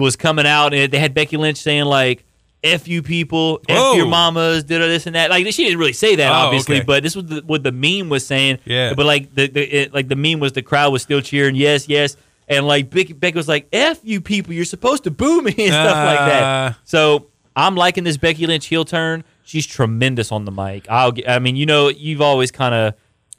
was coming out, and they had Becky Lynch saying like "f you people, f Whoa. your mamas," did this and that. Like she didn't really say that, Oh, obviously, okay. but this was the, what the meme was saying. Yeah. But like the, the it, like the meme was the crowd was still cheering, yes, yes. And like Becky, Becky was like, "F you people, you're supposed to boo me" and stuff like Uh. that. So I'm liking this Becky Lynch heel turn. She's tremendous on the mic. I'll, g- I mean, you know, you've always kind of,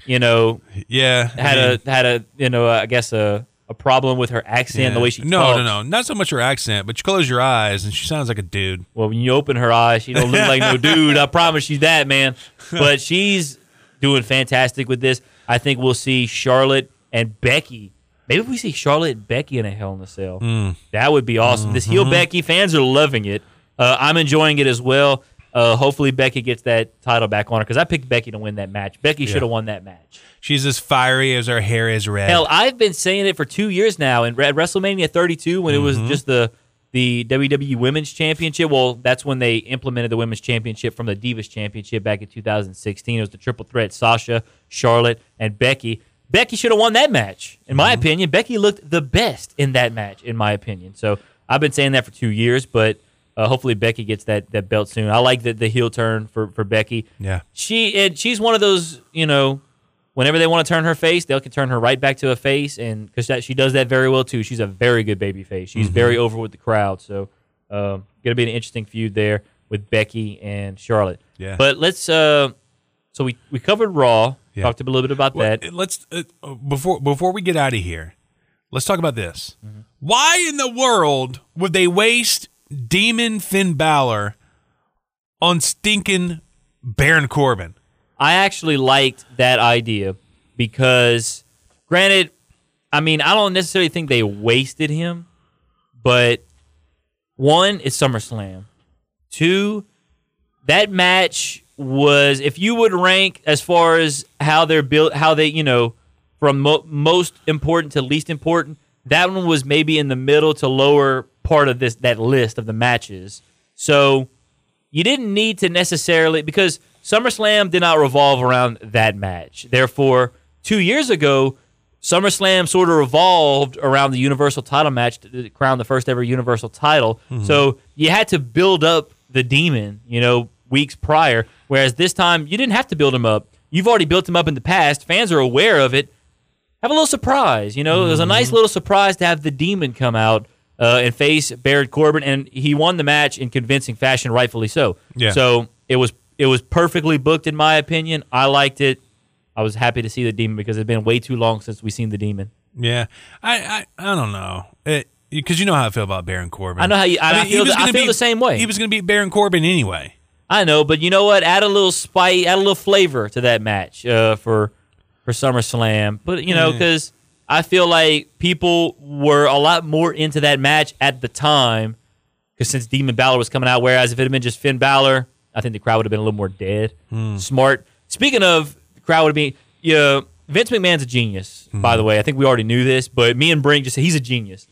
you know, yeah. I had mean, a had a, you know, I guess a a problem with her accent, the way she No, talks. no, no, not so much her accent, but you close your eyes and she sounds like a dude. Well, when you open her eyes, she don't look like no dude. I promise you that, man. But she's doing fantastic with this. I think we'll see Charlotte and Becky. Maybe we see Charlotte and Becky in a Hell in a Cell. Mm. That would be awesome. This Mm-hmm. heel Becky fans are loving it. Uh, I'm enjoying it as well. Uh, hopefully Becky gets that title back on her because I picked Becky to win that match. Becky should have won that match. She's as fiery as her hair is red. Hell, I've been saying it for two years now. And at WrestleMania 32, when it was Mm-hmm. just the the WWE Women's Championship, well, that's when they implemented the Women's Championship from the Divas Championship back in 2016. It was the triple threat: Sasha, Charlotte, and Becky. Becky should have won that match, in my Mm-hmm. opinion. Becky looked the best in that match, in my opinion. So I've been saying that for two years, but uh, hopefully Becky gets that that belt soon. I like the the heel turn for for Becky yeah. she and she's one of those you know whenever they want to turn her face they can turn her right back to a face and because that she does that very well too she's a very good baby face she's very over with the crowd so um, gonna be an interesting feud there with becky and charlotte Yeah. but let's uh so we we covered raw Yeah. talked a little bit about Well, that let's uh, before before we get out of here, let's talk about this. Mm-hmm. Why in the world would they waste Demon Finn Balor on stinking Baron Corbin? I actually liked that idea because, granted, I mean, I don't necessarily think they wasted him, but one, it's SummerSlam. Two, that match was, if you would rank as far as how they're built, how they, you know, from mo- most important to least important, that one was maybe in the middle to lower part of this that list of the matches. So you didn't need to necessarily because SummerSlam did not revolve around that match. Therefore, two years ago, SummerSlam sort of revolved around the Universal title match to crown the first ever Universal title. Mm-hmm. So you had to build up the demon, you know, weeks prior. Whereas this time, you didn't have to build him up. You've already built him up in the past. Fans are aware of it. Have a little surprise. You know, it was a mm-hmm. nice little surprise to have the demon come out uh, and face Baron Corbin, and he won the match in convincing fashion, rightfully so. Yeah. So it was it was perfectly booked in my opinion. I liked it. I was happy to see the demon because it's been way too long since we've seen the demon. Yeah, I I, I don't know it because you know how I feel about Baron Corbin. I know how you- I- I he feel was the- I feel beat- the same way. He was going to beat Baron Corbin anyway. I know, but you know what? Add a little spice, add a little flavor to that match uh, for for SummerSlam. But you know, because I feel like people were a lot more into that match at the time, because since Demon Balor was coming out. Whereas if it had been just Finn Balor, I think the crowd would have been a little more dead. Hmm. Smart. Speaking of, the crowd would have be. Yeah, Vince McMahon's a genius. Hmm. By the way, I think we already knew this, but me and Brink just said he's a genius.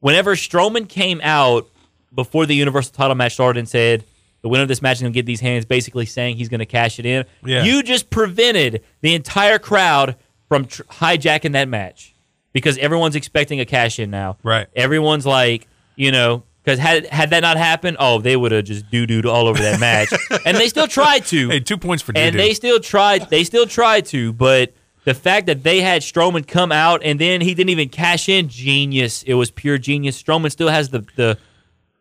Whenever Strowman came out before the Universal title match started and said the winner of this match is going to get these hands, basically saying he's going to cash it in, Yeah. you just prevented the entire crowd from tr- hijacking that match because everyone's expecting a cash in now. Right. Everyone's like, you know, because had had that not happened, oh, they would have just doo dooed all over that match, and they still tried to Hey, two points for and they still tried. They still tried to, but the fact that they had Strowman come out and then he didn't even cash in, genius. It was pure genius. Strowman still has the the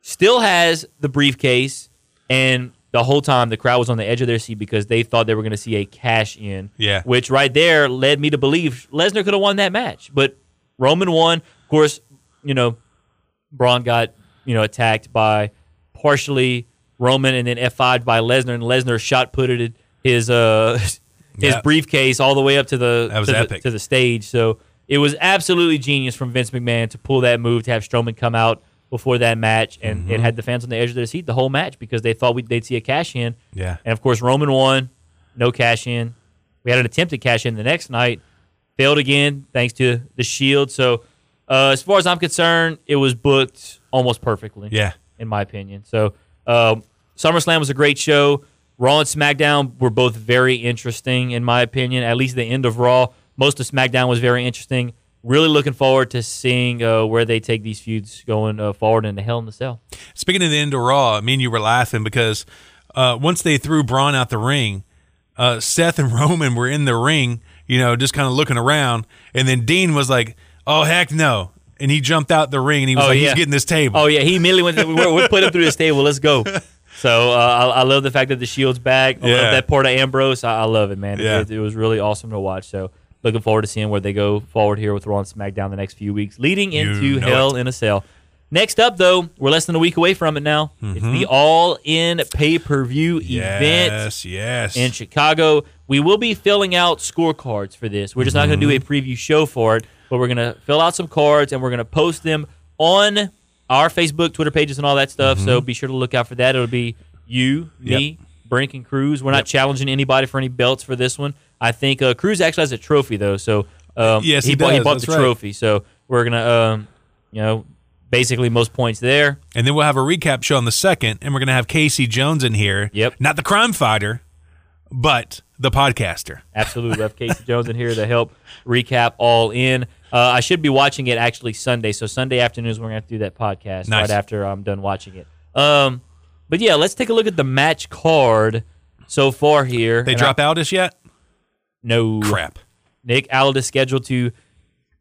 still has the briefcase, and the whole time the crowd was on the edge of their seat because they thought they were going to see a cash in. Yeah. which right there led me to believe Lesnar could have won that match, but Roman won. Of course, you know Braun got you know attacked by partially Roman and then F5'd by Lesnar, and Lesnar shot putted his uh his Yeah. briefcase all the way up to the That was to, the, to the stage. So it was absolutely genius from Vince McMahon to pull that move to have Strowman come out before that match, and Mm-hmm. it had the fans on the edge of their seat the whole match because they thought we they'd see a cash in. Yeah. and of course Roman won, no cash in. We had an attempted cash in the next night, failed again thanks to the Shield. So uh, as far as I'm concerned, it was booked almost perfectly yeah. in my opinion. So, um, SummerSlam was a great show. Raw and SmackDown were both very interesting, in my opinion. At least the end of Raw, most of SmackDown was very interesting. Really looking forward to seeing uh, where they take these feuds going uh, forward into Hell in the Cell. Speaking of the end of Raw, I mean, you were laughing because uh, once they threw Braun out the ring, uh, Seth and Roman were in the ring, you know, just kind of looking around, and then Dean was like, "Oh heck no!" and he jumped out the ring and he was Oh, like, yeah. "He's getting this table." Oh yeah, he immediately went. we're, we're put him through this table. Let's go. So uh, I, I love the fact that the Shield's back. I Yeah. love that part of Ambrose. I, I love it, man. It- Yeah. It, it was really awesome to watch. So looking forward to seeing where they go forward here with Raw and SmackDown the next few weeks, leading You into know Hell it. in a Cell. Next up, though, we're less than a week away from it now. It's the All In Pay Per View event Mm-hmm. yes, yes. in Chicago. We will be filling out scorecards for this. We're just not going to do a preview show for it, but we're going to fill out some cards and we're going to post them on our Facebook, Twitter pages, and all that stuff. So be sure to look out for that. It'll be you, me, Brink, and Cruz. We're not challenging anybody for any belts for this one. I think uh, Cruz actually has a trophy though, so um, Yes, he bought, he bought the right. trophy. So we're gonna, um, you know, basically most points there. and then we'll have a recap show on the second, and we're gonna have Casey Jones in here. Yep. Not the crime fighter, but the podcaster. Absolutely. Have Casey Jones in here to help recap all in. Uh, I should be watching it actually Sunday. So Sunday afternoons we're gonna have to do that podcast Nice. right after I'm done watching it. Um, but yeah, let's take a look at the match card so far here. They And drop I, Aldis yet? no Crap. Nick Aldis scheduled to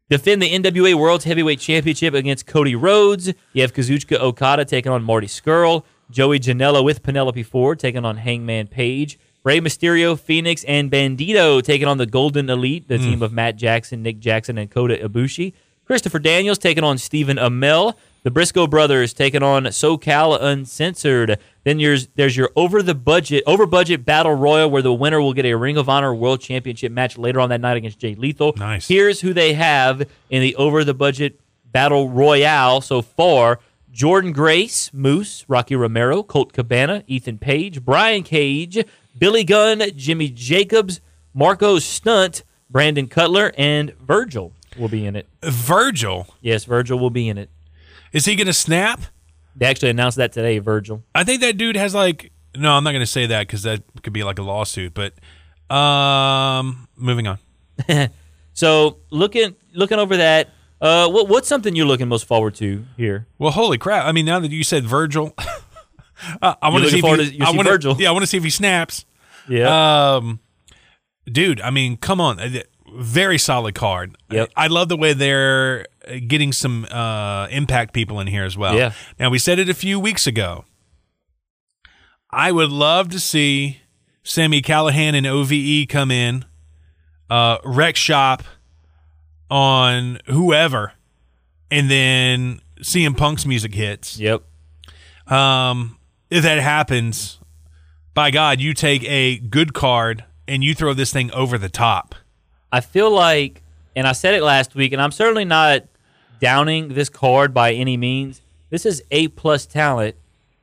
defend the NWA World Heavyweight Championship against Cody Rhodes. You have Kazuchika Okada taking on Marty Scurll. Joey Janela with Penelope Ford taking on Hangman Page. Rey Mysterio, Fénix, and Bandito taking on the Golden Elite, the hmm. team of Matt Jackson, Nick Jackson, and Kota Ibushi. Christopher Daniels taking on Stephen Amell. The Briscoe brothers taking on SoCal Uncensored. Then there's there's your over the budget over budget battle royal where the winner will get a Ring of Honor World Championship match later on that night against Jay Lethal. Nice. Here's who they have in the over the budget battle royale so far. Jordynne Grace, Moose, Rocky Romero, Colt Cabana, Ethan Page, Brian Cage, Billy Gunn, Jimmy Jacobs, Marco Stunt, Brandon Cutler, and Virgil will be in it. Virgil. Yes, Virgil will be in it. Is he gonna snap? They actually announced that today, Virgil. I think that dude has like no, I'm not going to say that because that could be like a lawsuit. But um, moving on. So looking looking over that, uh, what, what's something you're looking most forward to here? Well, holy crap! I mean, now that you said Virgil, uh, I want to see if he, to- I wanna- Virgil. Yeah, I want to see if he snaps. Yeah, Um, dude, I mean, come on, Uh, very solid card. Yep. I, I love the way they're getting some uh, impact people in here as well. Yeah. Now we said it a few weeks ago. I would love to see Sami Callihan and OVE come in, uh, wreck shop on whoever, and then CM Punk's music hits. yep. Um, if that happens, by God, you take a good card and you throw this thing over the top. I feel like, and I said it last week, and I'm certainly not downing this card by any means. This is A plus talent,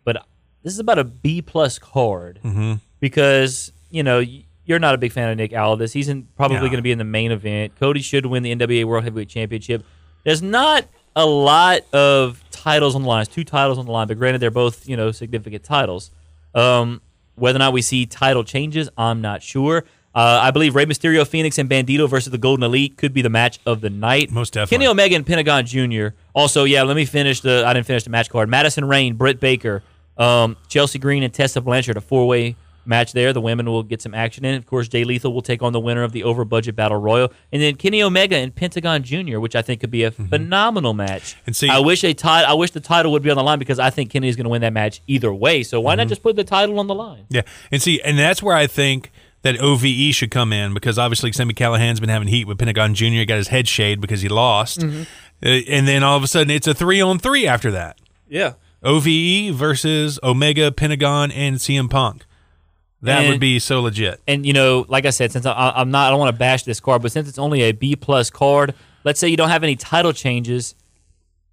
but this is about a B plus card Mm-hmm. because you know you're not a big fan of Nick Aldis. He's in, probably going to be in the main event. Cody should win the NWA World Heavyweight Championship. There's not a lot of titles on the line. It's two titles on the line, but granted, they're both you know significant titles. Um, whether or not we see title changes, I'm not sure. Uh, I believe Rey Mysterio, Phoenix, and Bandito versus the Golden Elite could be the match of the night. Most definitely. Kenny Omega and Pentagon Jr. Also, yeah, let me finish the. I didn't finish the match card. Madison Rayne, Britt Baker, um, Chelsea Green, and Tessa Blanchard. A four way match there. The women will get some action in. Of course, Jay Lethal will take on the winner of the over budget battle royal, and then Kenny Omega and Pentagon Jr., which I think could be a phenomenal match. Mm-hmm. And see- I wish a title. I wish the title would be on the line because I think Kenny is going to win that match either way. So why Mm-hmm. not just put the title on the line? Yeah. And see, and that's where I think that OVE should come in because obviously Sami Callihan's been having heat with Pentagon Jr. He got his head shaved because he lost. Uh, and then all of a sudden it's a three on three after that. Yeah. OVE versus Omega, Pentagon, and CM Punk. That And- would be so legit. and you know, like I said, since I, I'm not, I don't want to bash this card, but since it's only a B plus card, let's say you don't have any title changes,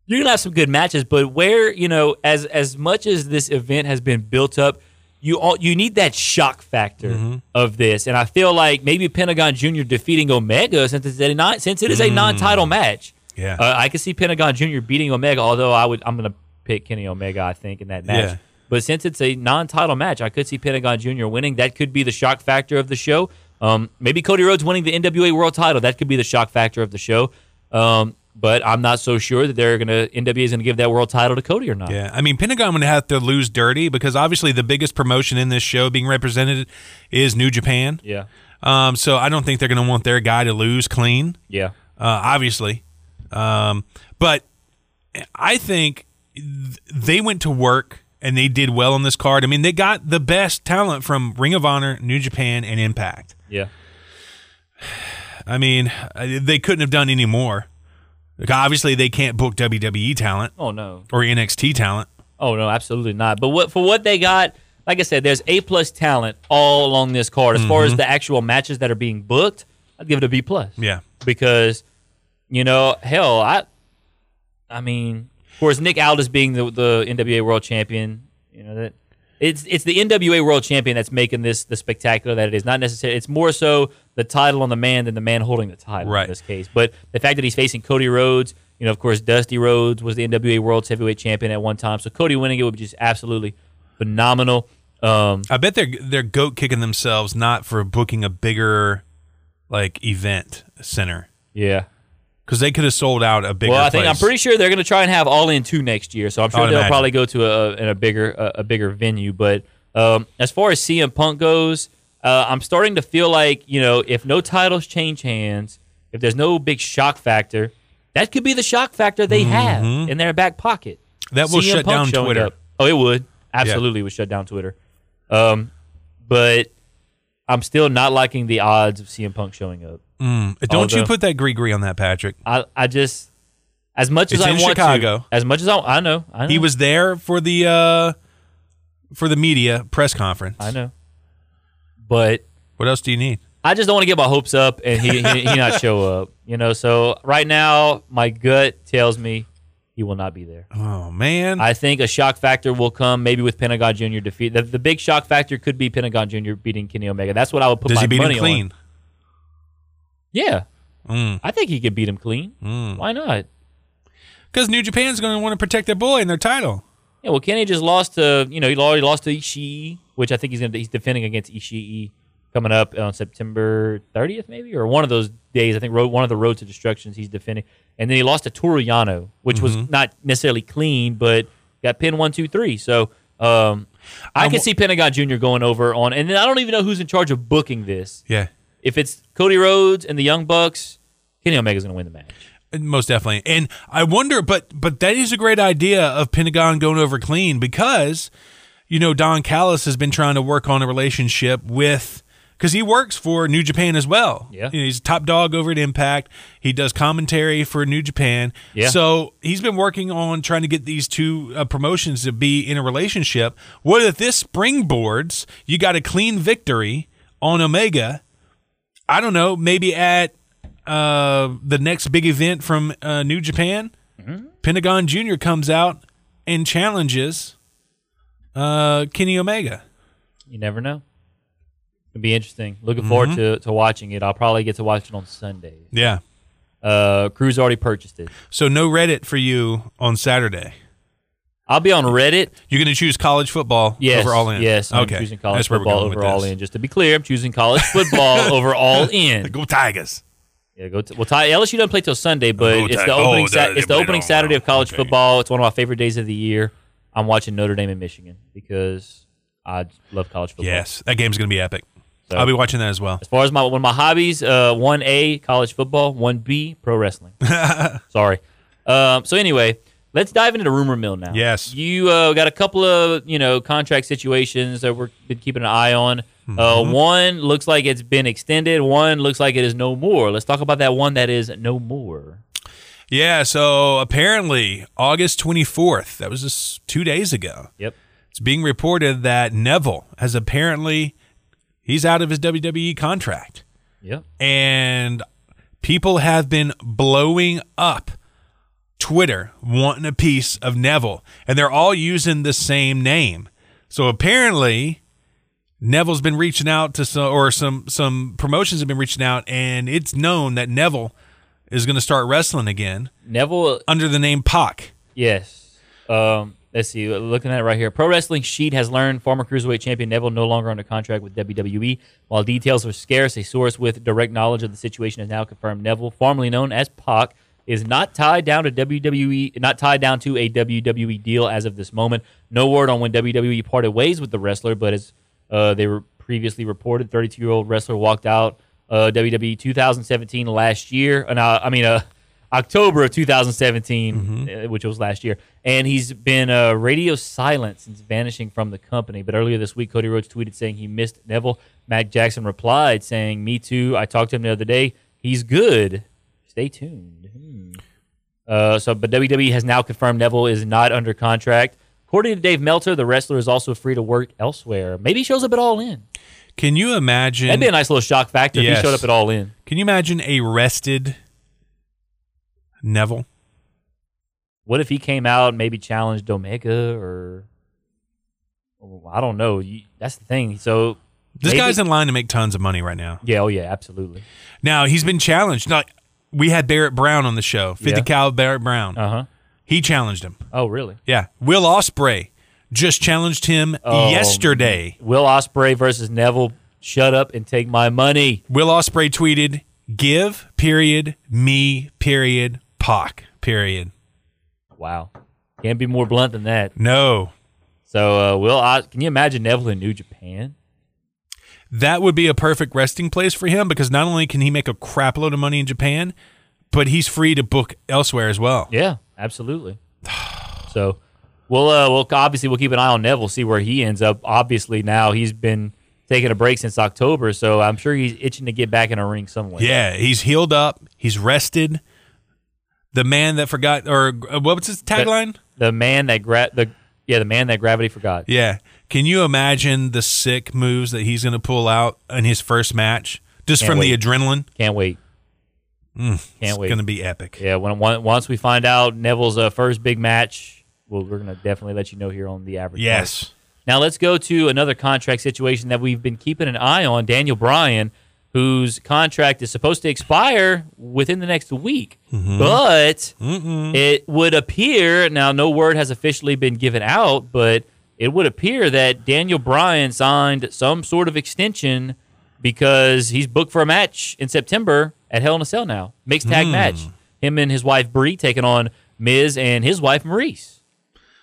you're gonna have some good matches. But where you know, as as much as this event has been built up, you all you need that shock factor of this, and I feel like maybe Pentagon Jr. defeating Omega since it's a non, since it is a non-title match. Yeah. Uh, I could see Pentagon Jr. beating Omega, although I would I'm gonna pick Kenny Omega, I think, in that match. Yeah. But since it's a non-title match, I could see Pentagon Jr. winning. That could be the shock factor of the show. Um, maybe Cody Rhodes winning the NWA World Title. That could be the shock factor of the show. Um, but I'm not so sure that they're gonna NWA is gonna give that world title to Cody or not. Yeah, I mean Pentagon would have to lose dirty because obviously the biggest promotion in this show being represented is New Japan. Yeah. Um, so I don't think they're going to want their guy to lose clean. Yeah. uh, obviously. Um, but I think th- they went to work and they did well on this card. I mean, they got the best talent from Ring of Honor, New Japan, and Impact. Yeah. I mean, uh, they couldn't have done any more. Like, obviously, they can't book WWE talent Oh no. or NXT talent. Oh no, absolutely not. But what for what they got, like I said, there's A plus talent all along this card. As far as the actual matches that are being booked, I'd give it a B plus. Yeah. because you know, hell, I, I mean, of course, Nick Aldis being the the NWA World Champion, you know that it's it's the NWA World Champion that's making this the spectacular that it is. Not necessarily. It's more so the title on the man than the man holding the title Right. in this case. But the fact that he's facing Cody Rhodes, you know, of course, Dusty Rhodes was the NWA World Heavyweight Champion at one time, so Cody winning it would be just absolutely phenomenal. Um, I bet they're they're goat kicking themselves not for booking a bigger like event center yeah. Because they could have sold out a bigger. Well, I think place. I'm pretty sure they're going to try and have All In two next year, so I'm sure they'll imagine. probably go to a, a bigger a, a bigger venue. But um, as far as CM Punk goes, uh, I'm starting to feel like you know if no titles change hands, if there's no big shock factor, that could be the shock factor they have in their back pocket. Mm-hmm. That will CM shut Punk down Twitter. up. Oh, it would absolutely would shut down Twitter. Um, but I'm still not liking the odds of CM Punk showing up. Mm. Don't you put that gree gree on that, Patrick? I I just as much as It's I in want Chicago. to, as much as I, I know, I know, He was there for the uh for the media press conference. I know, but What else do you need? I just don't want to get my hopes up and he, he he not show up. You know, so right now my gut tells me he will not be there. Oh man. I think a shock factor will come maybe with Pentagon Jr. defeat. The, the big shock factor could be Pentagon Jr. beating Kenny Omega. That's what I would put my money on. Does my he beat money him clean? on. Yeah, Mm. I think he could beat him clean. Mm. Why not? Because New Japan's going to want to protect their boy and their title. Yeah, well, Kenny just lost to you know he already lost to Ishii. which I think he's gonna he's defending against Ishii coming up on September 30th, maybe or one of those days. I think road, one of the road to destructions he's defending, and then he lost to Toru Yano, which was not necessarily clean, but got pinned one, two, three. So. Um, I I'm- can see Pentagon Jr. going over on, and then I don't even know who's in charge of booking this. Yeah. If it's Cody Rhodes and the Young Bucks, Kenny Omega's going to win the match. Most definitely. And I wonder, but but that is a great idea of Pentagon going over clean because, you know, Don Callis has been trying to work on a relationship with because he works for New Japan as well. Yeah. You know, he's a top dog over at Impact. He does commentary for New Japan. Yeah. So he's been working on trying to get these two uh, promotions to be in a relationship. What if this springboards? You got a clean victory on Omega. I don't know, maybe at uh, the next big event from uh, New Japan, Pentagon Jr. comes out and challenges uh, Kenny Omega. You never know. It'll be interesting. Looking forward Mm-hmm. to, to watching it. I'll probably get to watch it on Sunday. Yeah. Uh, Cruz already purchased it. So no Reddit for you on Saturday. I'll be on Reddit. You're going to choose college football Yes, over all in. yes, I'm okay. choosing college That's football over all in. Just to be clear, I'm choosing college football over all in. Go Tigers. Yeah, go. To, well, Ty, LSU doesn't play till Sunday, but it's the opening. oh, Sa- it's the opening Saturday of college okay. football. It's one of my favorite days of the year. I'm watching Notre Dame and Michigan because I love college football. Yes, that game's going to be epic. So- I'll be watching that as well. As far as my one of my hobbies, uh, one A college football, one B pro wrestling. Sorry. Um, so anyway, let's dive into the rumor mill now. Yes. you uh, got a couple of you know contract situations that we're been keeping an eye on. Mm-hmm. Uh, one looks like it's been extended. One looks like it is no more. Let's talk about that one that is no more. Yeah, so apparently August 24th, that was just two days ago. Yep. It's being reported that Neville has apparently he's out of his WWE contract. Yep. and people have been blowing up Twitter wanting a piece of Neville, and they're all using the same name. So apparently, Neville's been reaching out to some, or some some promotions have been reaching out, and it's known that Neville is going to start wrestling again Neville under the name Pac. Yes. Um, let's see. Looking at it right here, Pro Wrestling Sheet has learned former cruiserweight champion Neville no longer under contract with WWE. While details are scarce, a source with direct knowledge of the situation has now confirmed Neville, formerly known as Pac, is not tied down to WWE, not tied down to a WWE deal as of this moment. No word on when WWE parted ways with the wrestler, but as uh, they were previously reported, 32-year-old wrestler walked out uh, WWE 2017 last year. And uh, I mean, uh, October of 2017, uh, which was last year, and he's been uh, radio silent since vanishing from the company. But earlier this week, Cody Rhodes tweeted saying he missed Neville. Matt Jackson replied saying, "Me too. I talked to him the other day. He's good. Stay tuned." Uh, so, but WWE has now confirmed Neville is not under contract. According to Dave Meltzer, the wrestler is also free to work elsewhere. Maybe he shows up at All In. Can you imagine? That'd be a nice little shock factor if he showed up at All In. can you imagine a rested Neville? What if he came out and maybe challenged Omega or I don't know. That's the thing. So This maybe- guy's in line to make tons of money right now. yeah, oh yeah, absolutely. Now he's been challenged. Like we had Barrett Brown on the show, fifty Yeah. cal Barrett Brown. Uh huh. He challenged him. Oh really? Yeah, Will Ospreay just challenged him Oh, yesterday. Will Ospreay versus Neville. Shut up and take my money. Will Ospreay tweeted, "Give period me period Pac period." Wow, can't be more blunt than that. No, So uh, Will, Os- can you imagine Neville in New Japan? That would be a perfect resting place for him because not only can he make a crap load of money in Japan, but he's free to book elsewhere as well. Yeah, absolutely. So we'll uh, we'll obviously we'll keep an eye on Neville, see where he ends up. Obviously now he's been taking a break since October, so I'm sure he's itching to get back in a ring somewhere. Yeah, he's healed up. He's rested. The man that forgot, or uh, what was his tagline? The man that gra- the yeah, the man that gravity forgot. Yeah. Can you imagine the sick moves that he's going to pull out in his first match just Can't from the adrenaline? Can't wait. Can't It's wait. going to be epic. yeah, when, once we find out Neville's uh, first big match, well, we're gonna definitely let you know here on the average. Yes. Now let's go to another contract situation that we've been keeping an eye on. Daniel Bryan, whose contract is supposed to expire within the next week, but it would appear now no word has officially been given out, but it would appear that Daniel Bryan signed some sort of extension because he's booked for a match in September at Hell in a Cell now. Mixed tag hmm. match. Him and his wife Brie taking on Miz and his wife Maryse.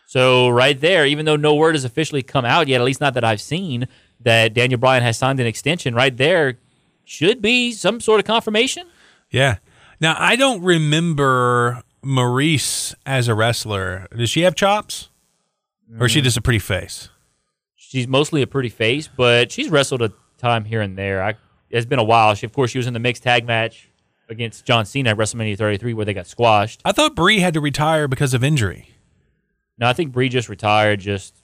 So right there, even though no word has officially come out yet, at least not that I've seen, that Daniel Bryan has signed an extension, right there should be some sort of confirmation. Yeah. Now I don't remember Maryse as a wrestler. Does she have chops, or is she just a pretty face? She's mostly a pretty face, but she's wrestled a time here and there. I, it's been a while. She, of course, she was in the mixed tag match against John Cena at WrestleMania 33, where they got squashed. I thought Brie had to retire because of injury. No, I think Brie just retired. Just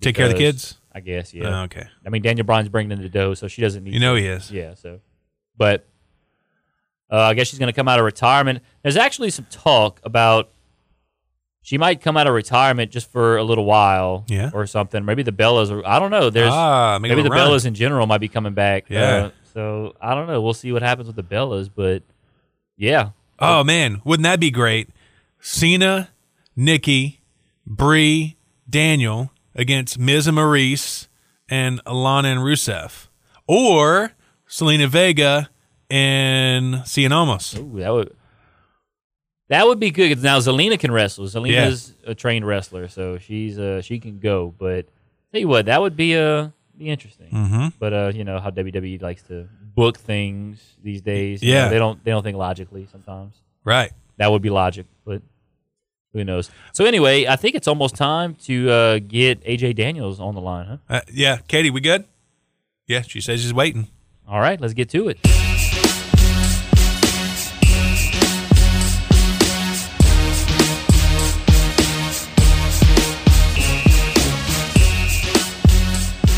Take care of the because- kids. I guess. Yeah. Oh, okay. I mean, Daniel Bryan's bringing in the dough, so she doesn't need. You know he is. Yeah. So, but uh, I guess she's going to come out of retirement. There's actually some talk about she might come out of retirement just for a little while, Yeah. or something. Maybe the Bellas, or I don't know. There's ah, maybe the run. Bellas in general might be coming back. Yeah. Uh, so I don't know. We'll see what happens with the Bellas, but yeah, Oh man, wouldn't that be great? Cena, Nikki, Brie, Daniel against Miz and Maryse and Alana and Rusev, or Zelina Vega and Cien. Ooh, that would that would be good. 'cause Now Zelina can wrestle. Zelina's a trained wrestler, so she's uh she can go. But tell you what, that would be uh be interesting. Mm-hmm. But uh, you know how WWE likes to book things these days. You Yeah. know, they don't they don't think logically sometimes. Right. That would be logic, but who knows? So anyway, I think it's almost time to uh, get AJ Daniels on the line, huh? Uh, yeah, Katie, we good? Yeah, she says she's waiting. All right, let's get to it.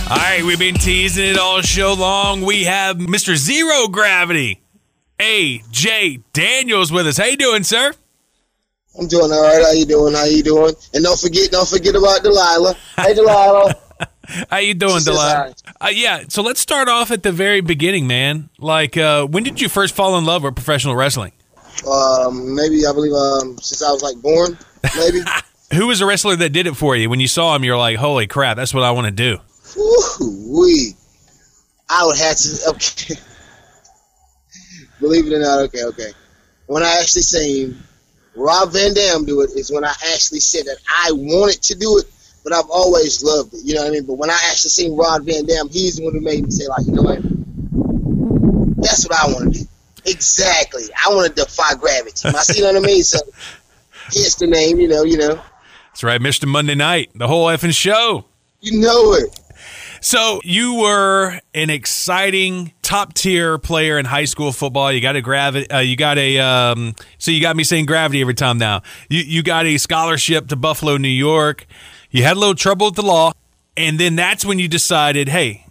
All right, we've been teasing it all show long. We have Mr. Zero Gravity, AJ Daniels, with us. How you doing, sir? I'm doing all right. How you doing? How you doing? And don't forget, don't forget about Delilah. Hey, Delilah. How you doing, She says Delilah? Uh, yeah, so let's start off at the very beginning, man. Like, uh, when did you first fall in love with professional wrestling? um, maybe I believe um, since I was like born, maybe. Who was the wrestler that did it for you? When you saw him, you're like, holy crap, that's what I want to do. Ooh, wee. I would have to. Okay. Believe it or not, okay, okay. When I actually seen Rob Van Dam do it, is when I actually said that I wanted to do it, but I've always loved it. You know what I mean? But when I actually seen Rob Van Dam, he's the one who made me say, like, you know what? That's what I want to do. Exactly. I want to defy gravity. I see what I mean? So, hence the name. You know. You know. That's right, Mr. Monday Night, the whole effing show. You know it. So you were an exciting top tier player in high school football. You got a gravity. Uh, you got a. Um, so you got me saying gravity every time now. You you got a scholarship to Buffalo, New York. You had a little trouble with the law, and then that's when you decided, hey,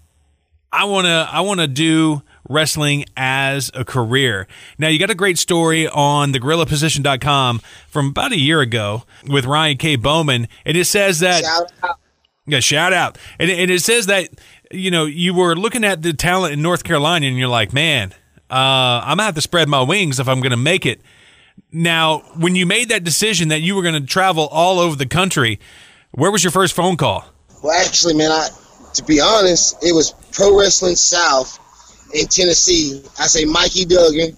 I wanna I wanna do wrestling as a career. Now you got a great story on thegorillaposition.com from about a year ago with Ryan K. Bowman, and it says that Shout out. Yeah, shout out. And, and it says that, you know, you were looking at the talent in North Carolina and you're like, man, uh, I'm going to have to spread my wings if I'm going to make it. Now, when you made that decision that you were going to travel all over the country, where was your first phone call? Well, actually, man, I to be honest, it was Pro Wrestling South in Tennessee. I say Mikey Duggan,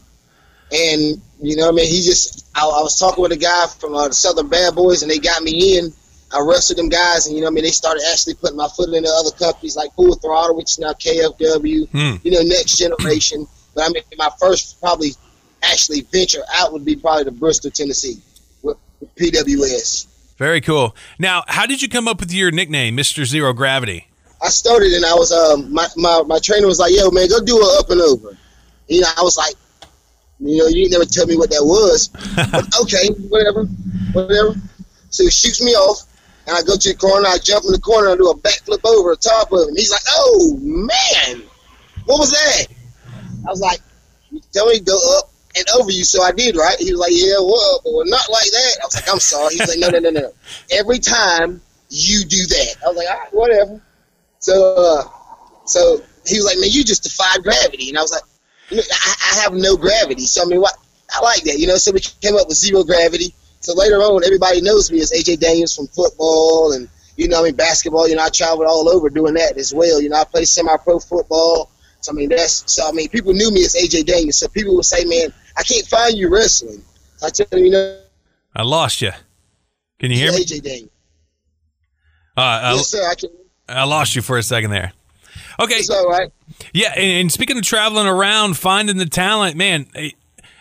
and you know, I mean, he just I, I was talking with a guy from uh, the Southern Bad Boys, and they got me in. I wrestled them guys, and you know, what I mean, they started actually putting my foot into other companies like Full Throttle, which is now KFW. Hmm. You know, Next Generation. But I mean, my first probably actually venture out would be probably to Bristol, Tennessee, with, PWS. Very cool. Now, how did you come up with your nickname, Mr. Zero Gravity? I started and I was um my, my, my trainer was like, yo man, go do a up and over. You know, I was like, you know, you never tell me what that was. okay, whatever, whatever. So he shoots me off, and I go to the corner. I jump in the corner I do a backflip over the top of him. He's like, oh man, what was that? I was like, you tell me to go up and over you, so I did, right? He was like, yeah, well, but not like that. I was like, I'm sorry. He's like, no, no, no, no. Every time you do that, I was like, all right, whatever. So, uh, so he was like, "Man, you just defied gravity," and I was like, I, "I have no gravity." So I mean, what? I like that, you know. So we came up with zero gravity. So later on, everybody knows me as AJ Daniels from football, and You know, I mean, basketball. You know, I traveled all over doing that as well. You know, I played semi-pro football. So I mean, that's so. I mean, people knew me as AJ Daniels. So people would say, "Man, I can't find you wrestling." I tell them, you know, I lost you. Can you hear me? AJ Daniels. Uh, I, yes, sir. I can. I lost you for a second there. Okay. It's all right. Yeah, and, and speaking of traveling around, finding the talent, man,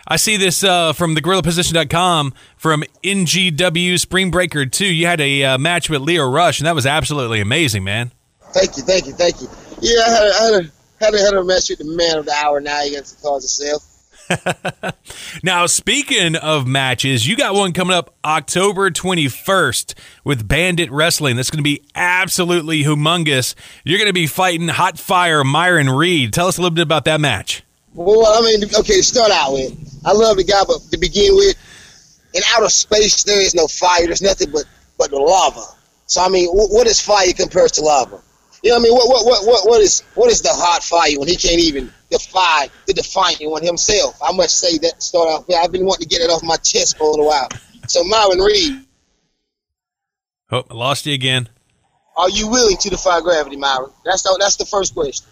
I- see this uh, from the GorillaPosition.com from NGW Spring Breaker 2. You had a uh, match with Lio Rush, and that was absolutely amazing, man. Thank you, thank you, thank you. Yeah, I had a, I had a, had a, had a match with the man of the hour now against the cause itself. Now, speaking of matches, you got one coming up October 21st with Bandit Wrestling. That's going to be absolutely humongous. You're going to be fighting Hot Fire Myron Reed. Tell us a little bit about that match. Well, I mean, okay, to start out with, I love the guy, but to begin with, in outer space, there is no fire. There's nothing but, but the lava. So, I mean, wh- what is fire compared to lava? You know what I mean? What, what, what, what, what, is, what is the hot fire when he can't even defy the defiant one himself? I must say that to start off with. I've been wanting to get it off my chest for a little while. So, Myron Reed, Oh, I lost you again. are you willing to defy gravity, Myron? That's the, that's the first question.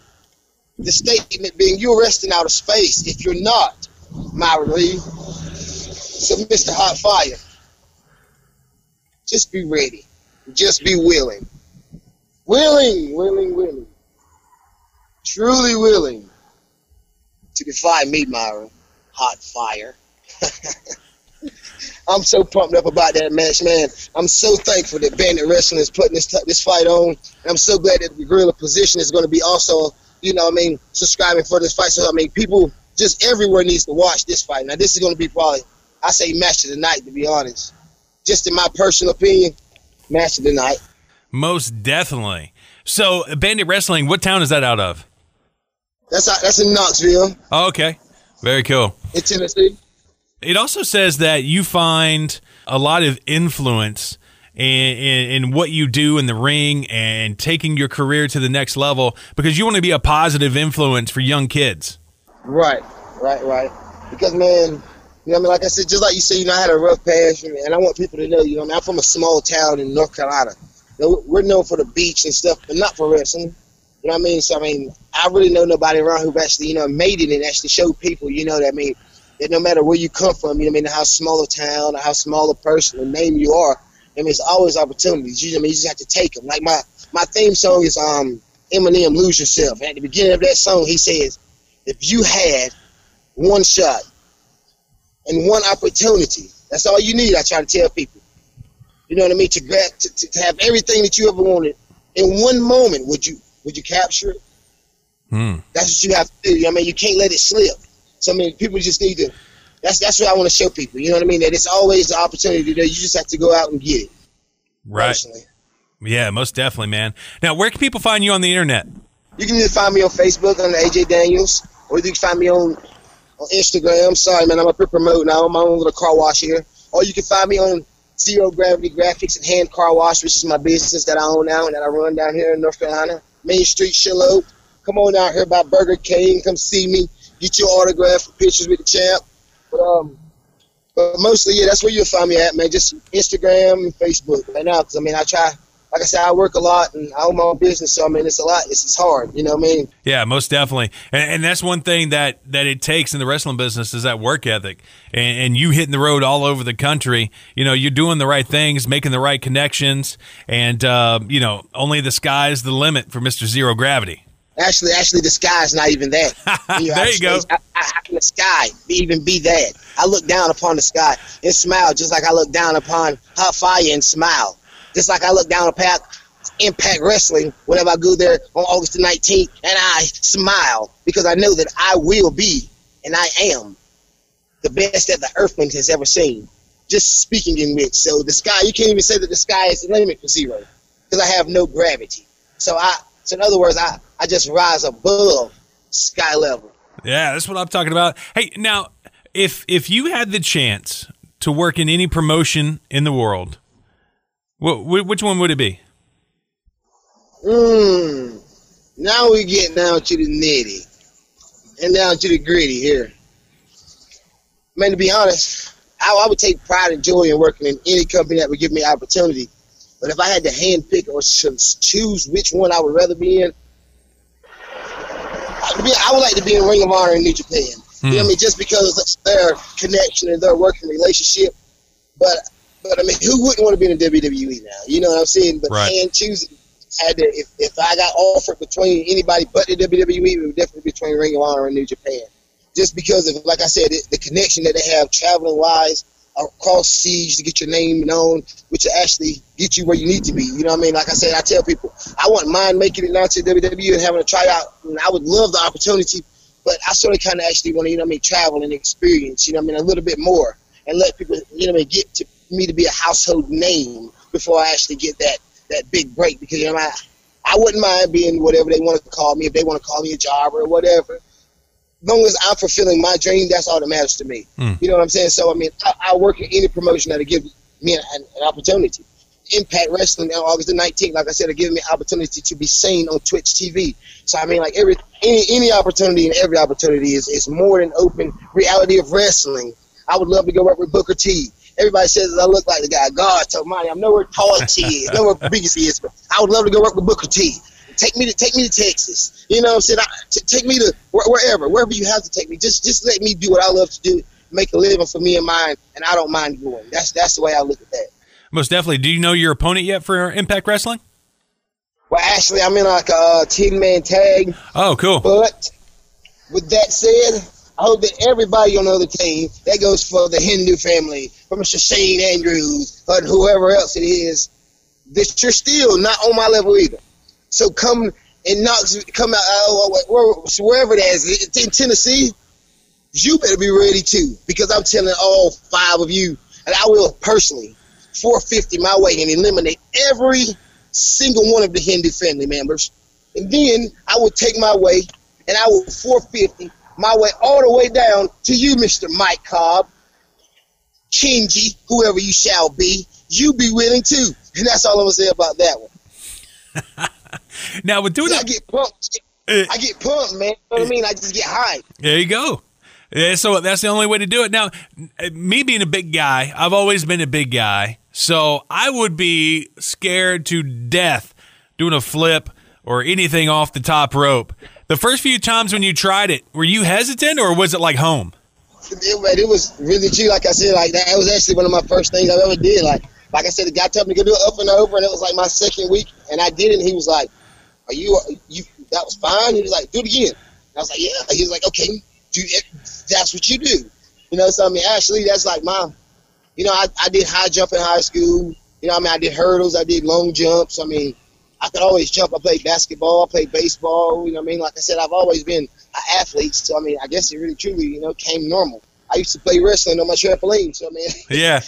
The statement being, you're resting out of space. If you're not, Myron Reed, so Mr. Hot Fire, just be ready. Just be willing. Willing, willing, willing. Truly willing to defy me, Myron. Hot Fire. I'm so pumped up about that match, man. I'm so thankful that Bandit Wrestling is putting this this fight on. I'm so glad that the Gorilla Position is going to be also, you know, what I mean, subscribing for this fight. So I mean, people just everywhere needs to watch this fight. Now, this is going to be probably, I say, match of the night, to be honest. Just in my personal opinion, match of the night. Most definitely. So, Bandit Wrestling, what town is that out of? That's that's in Knoxville, Oh, okay. Very cool. in Tennessee. It also says that you find a lot of influence in what you do in the ring and taking your career to the next level because you want to be a positive influence for young kids. Right, right, right. Because man, you know, I mean, like I said, just like you say, you know, I had a rough past, and I want people to know, you know, I mean, I'm from a small town in North Carolina. You know, we're known for the beach and stuff, but not for wrestling. You know what I mean? So I mean, I really know nobody around who actually, you know, made it and actually showed people, you know, that I mean, that no matter where you come from, you know, I mean, how small a town how small a person or name you are, I mean, it's always opportunities. You, I mean, you just have to take them. Like my my theme song is um Eminem, "Lose Yourself." And at the beginning of that song, he says, "If you had one shot and one opportunity. That's all you need. I try to tell people. You know what I mean? To grab, to, to, to have everything that you ever wanted in one moment. Would you would you capture it? Hmm. That's what you have to do. I mean, you can't let it slip. So I mean, people just need to. That's that's what I want to show people. You know what I mean? That it's always the opportunity. That you just have to go out and get it. Right. Personally. Yeah, most definitely, man. Now, where can people find you on the internet? You can either find me on Facebook under AJ Daniels, or you can find me on on Instagram. Sorry, man, I'm up here promoting. I own my own little car wash here. Or you can find me on Zero Gravity Graphics and Hand Car Wash, which is my business that I own now and that I run down here in North Carolina, Main Street, Shiloh. Come on out here by Burger King. Come see me. Get your autograph, pictures with the champ. But um, but mostly, yeah, that's where you'll find me at, man. Just Instagram and Facebook right now. Because I mean, I try. Like I said, I work a lot and I own my own business, so I mean, it's a lot. It's, it's hard, you know what I mean? Yeah, most definitely, and, and that's one thing that that it takes in the wrestling business is that work ethic, and, and you hitting the road all over the country. You know, you're doing the right things, making the right connections, and uh, you know, only the sky's the limit for Mister Zero Gravity. Actually, actually, the sky's not even that. You know, There you go. How, how can the sky be, even be that? I look down upon the sky and smile, just like I look down upon Hot Fire and smile. Just like I look down upon Impact Wrestling whenever I go there on August the 19th, and I smile because I know that I will be, and I am, the best that the Earthling has ever seen. Just speaking in which, so the sky, you can't even say that the sky is the limit for zero because I have no gravity. So I, so in other words, I, I just rise above sky level. Yeah, that's what I'm talking about. Hey, now, if if you had the chance to work in any promotion in the world, wh- wh- which one would it be? Mmm. Now we get down to the nitty and down to the gritty here. Man, to be honest, I, I would take pride and joy in working in any company that would give me opportunity. But if I had to hand pick or choose which one I would rather be in, I would, be, I would like to be in Ring of Honor in New Japan. You know what I hmm. mean? Just because of their connection and their working relationship. But but I mean, who wouldn't want to be in the WWE now? You know what I'm saying? But Right. hand choosing had to. If, if I got offered between anybody but the WWE, it would definitely be between Ring of Honor and New Japan. Just because of, like I said, it, the connection that they have traveling wise across seas to get your name known, which will actually get you where you need to be. You know what I mean? Like I said, I tell people, I wouldn't mind making it now to WWE and having a tryout. And I would love the opportunity, but I sort of kind of actually want to, you know what I mean, travel and experience, you know what I mean, a little bit more and let people, you know what I mean, get to me to be a household name before I actually get that, that big break because, you know, I, I wouldn't mind being whatever they want to call me, if they want to call me a jobber or whatever. As long as I'm fulfilling my dream, that's all that matters to me. Hmm. You know what I'm saying? So, I mean, I, I work in any promotion that'll give me an, an opportunity. Impact Wrestling on August the 19th, like I said, are giving me opportunity to be seen on Twitch TV. So, I mean, like every any, any opportunity and every opportunity is, is more than open reality of wrestling. I would love to go work with Booker T. Everybody says that I look like the guy. God Almighty, I'm nowhere tall as he is, nowhere big as he is, but I would love to go work with Booker T. Take me to take me to Texas. You know what I'm saying? I, t- take me to where, wherever, wherever you have to take me. Just just let me do what I love to do, make a living for me and mine, and I don't mind going. That's that's the way I look at that. Most definitely. Do you know your opponent yet for Impact Wrestling? Well, actually, I'm in like a ten man tag, Oh, cool. but with that said, I hope that everybody on the other team that goes for the Hindu family, from Mr. Shane Andrews or whoever else it is, that you're still not on my level either. So come and knock, come out wherever it is in Tennessee. You better be ready too, because I'm telling all five of you, and I will personally 450 my way and eliminate every single one of the Hindu family members. And then I will take my way and I will 450 my way all the way down to you, Mr. Mike Cobb, Kenji, whoever you shall be. You be willing too. And that's all I'm going to say about that one. Now, with doing I that, get pumped. Uh, I get pumped, man. You know what I mean? I just get high. There you go. Yeah, so that's the only way to do it. Now, me being a big guy, I've always been a big guy, so I would be scared to death doing a flip or anything off the top rope. The first few times when you tried it, were you hesitant or was it like home? it, it was really true. Like I said, like that it was actually one of my first things I ever did. Like, like I said, the guy told me to go do it up and over, and it was like my second week, and I did it. And he was like, "Are you? You? That was fine." He was like, "Do it again." I was like, "Yeah." He was like, "Okay, do it. That's what you do." You know, so I mean, actually, that's like my, you know, I, I did high jump in high school. You know, I mean, I did hurdles, I did long jumps. I mean, I could always jump. I played basketball, I played baseball. You know, I mean, like I said, I've always been an athlete. So I mean, I guess it really truly, you know, came normal. I used to play wrestling on my trampoline. So I mean, Yeah.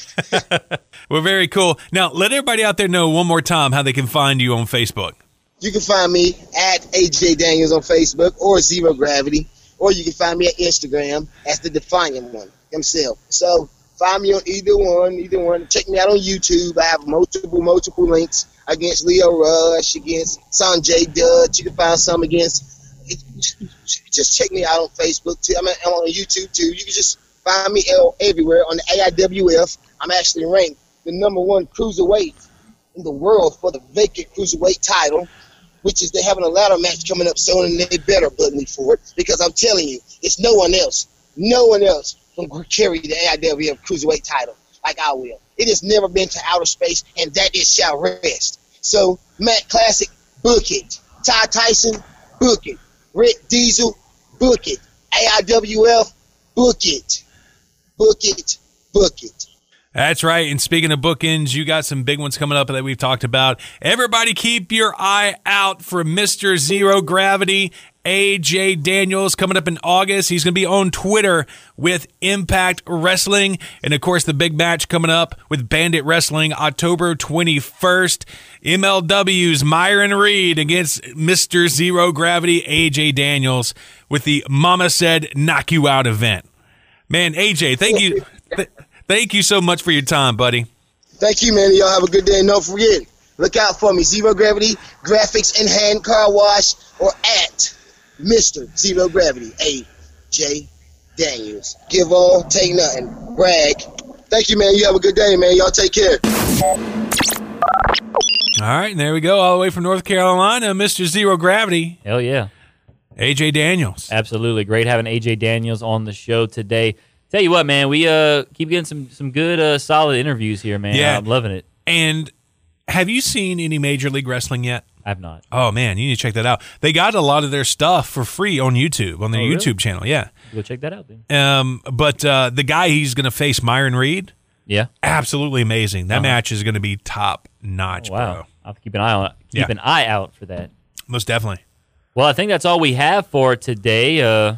well, very cool. Now, let everybody out there know one more time how they can find you on Facebook. You can find me at AJ Daniels on Facebook or Zero Gravity, or you can find me at Instagram as the Defiant One himself. So find me on either one, either one. Check me out on YouTube. I have multiple, multiple links against Lio Rush, against Sanjay Dutt. You can find some against. Just check me out on Facebook too. I'm, I'm on YouTube too. You can just find me everywhere on the AIWF. I'm actually ranked the number one cruiserweight in the world for the vacant cruiserweight title, which is they're having a ladder match coming up soon, and they better book me for it because I'm telling you, it's no one else, no one else can carry the AIWF cruiserweight title like I will. It has never been to outer space, and that it shall rest. So, Matt Classic, book it. Ty Tyson, book it. Rick Diesel, book it. AIWF, book it. Book it. Book it. That's right. And speaking of bookends, you got some big ones coming up that we've talked about. Everybody keep your eye out for Mr. Zero Gravity. AJ Daniels coming up in August. He's going to be on Twitter with Impact Wrestling. And of course, the big match coming up with Bandit Wrestling October 21st. MLW's Myron Reed against Mr. Zero Gravity AJ Daniels with the Mama Said Knock You Out event. Man, AJ, thank you. Th- thank you so much for your time, buddy. Thank you, man. Y'all have a good day. And don't forget, look out for me. Zero Gravity Graphics and Hand Car Wash or at Mr. Zero Gravity, A.J. Daniels. Give all, take nothing. Brag. Thank you, man. You have a good day, man. Y'all take care. All right, and there we go, all the way from North Carolina, Mr. Zero Gravity, Hell yeah. AJ Daniels. Absolutely. Great having AJ Daniels on the show today. Tell you what, man, we uh keep getting some some good uh solid interviews here, man. Yeah. I'm loving it. And have you seen any Major League Wrestling yet? I've not. Oh man, you need to check that out. They got a lot of their stuff for free on YouTube, on their Oh, really? YouTube channel. Yeah. Go check that out then. Um, but uh, the guy he's going to face, Myron Reed, Yeah. absolutely amazing. That Uh-huh. match is going to be top notch, wow. bro. I'll keep an eye on keep Yeah. an eye out for that. Most definitely. Well, I think that's all we have for today. Uh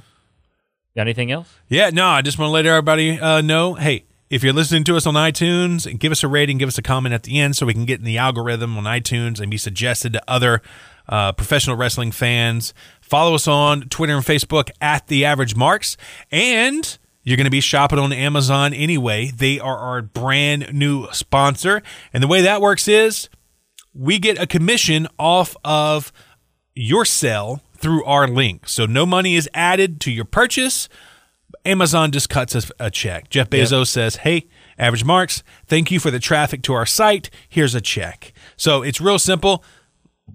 got anything else? Yeah, no, I just want to let everybody uh, know hey, if you're listening to us on iTunes, give us a rating, give us a comment at the end so we can get in the algorithm on iTunes and be suggested to other uh, professional wrestling fans. Follow us on Twitter and Facebook at The Average Marks. And you're going to be shopping on Amazon anyway. They are our brand new sponsor. And the way that works is we get a commission off of your sale through our link. So no money is added to your purchase. Amazon just cuts us a check. Jeff Bezos says, Hey, Average Marks, thank you for the traffic to our site. Here's a check. So it's real simple.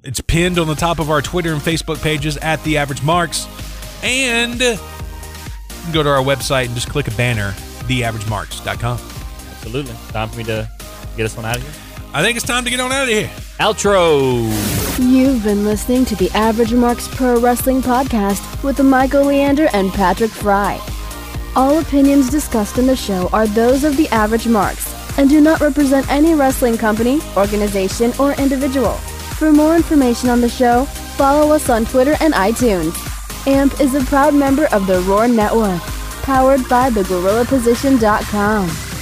It's pinned on the top of our Twitter and Facebook pages at The Average Marks. And go to our website and just click a banner, theaveragemarks.com. Absolutely. Time for me to get us on out of here. I think it's time to get on out of here. Outro. You've been listening to the Average Marks Pro Wrestling Podcast with Michael Leander and Patrick Fry. All opinions discussed in the show are those of the Average Marks and do not represent any wrestling company, organization, or individual. For more information on the show, follow us on Twitter and iTunes. AMP is a proud member of the Roar Network, powered by thegorillaposition.com.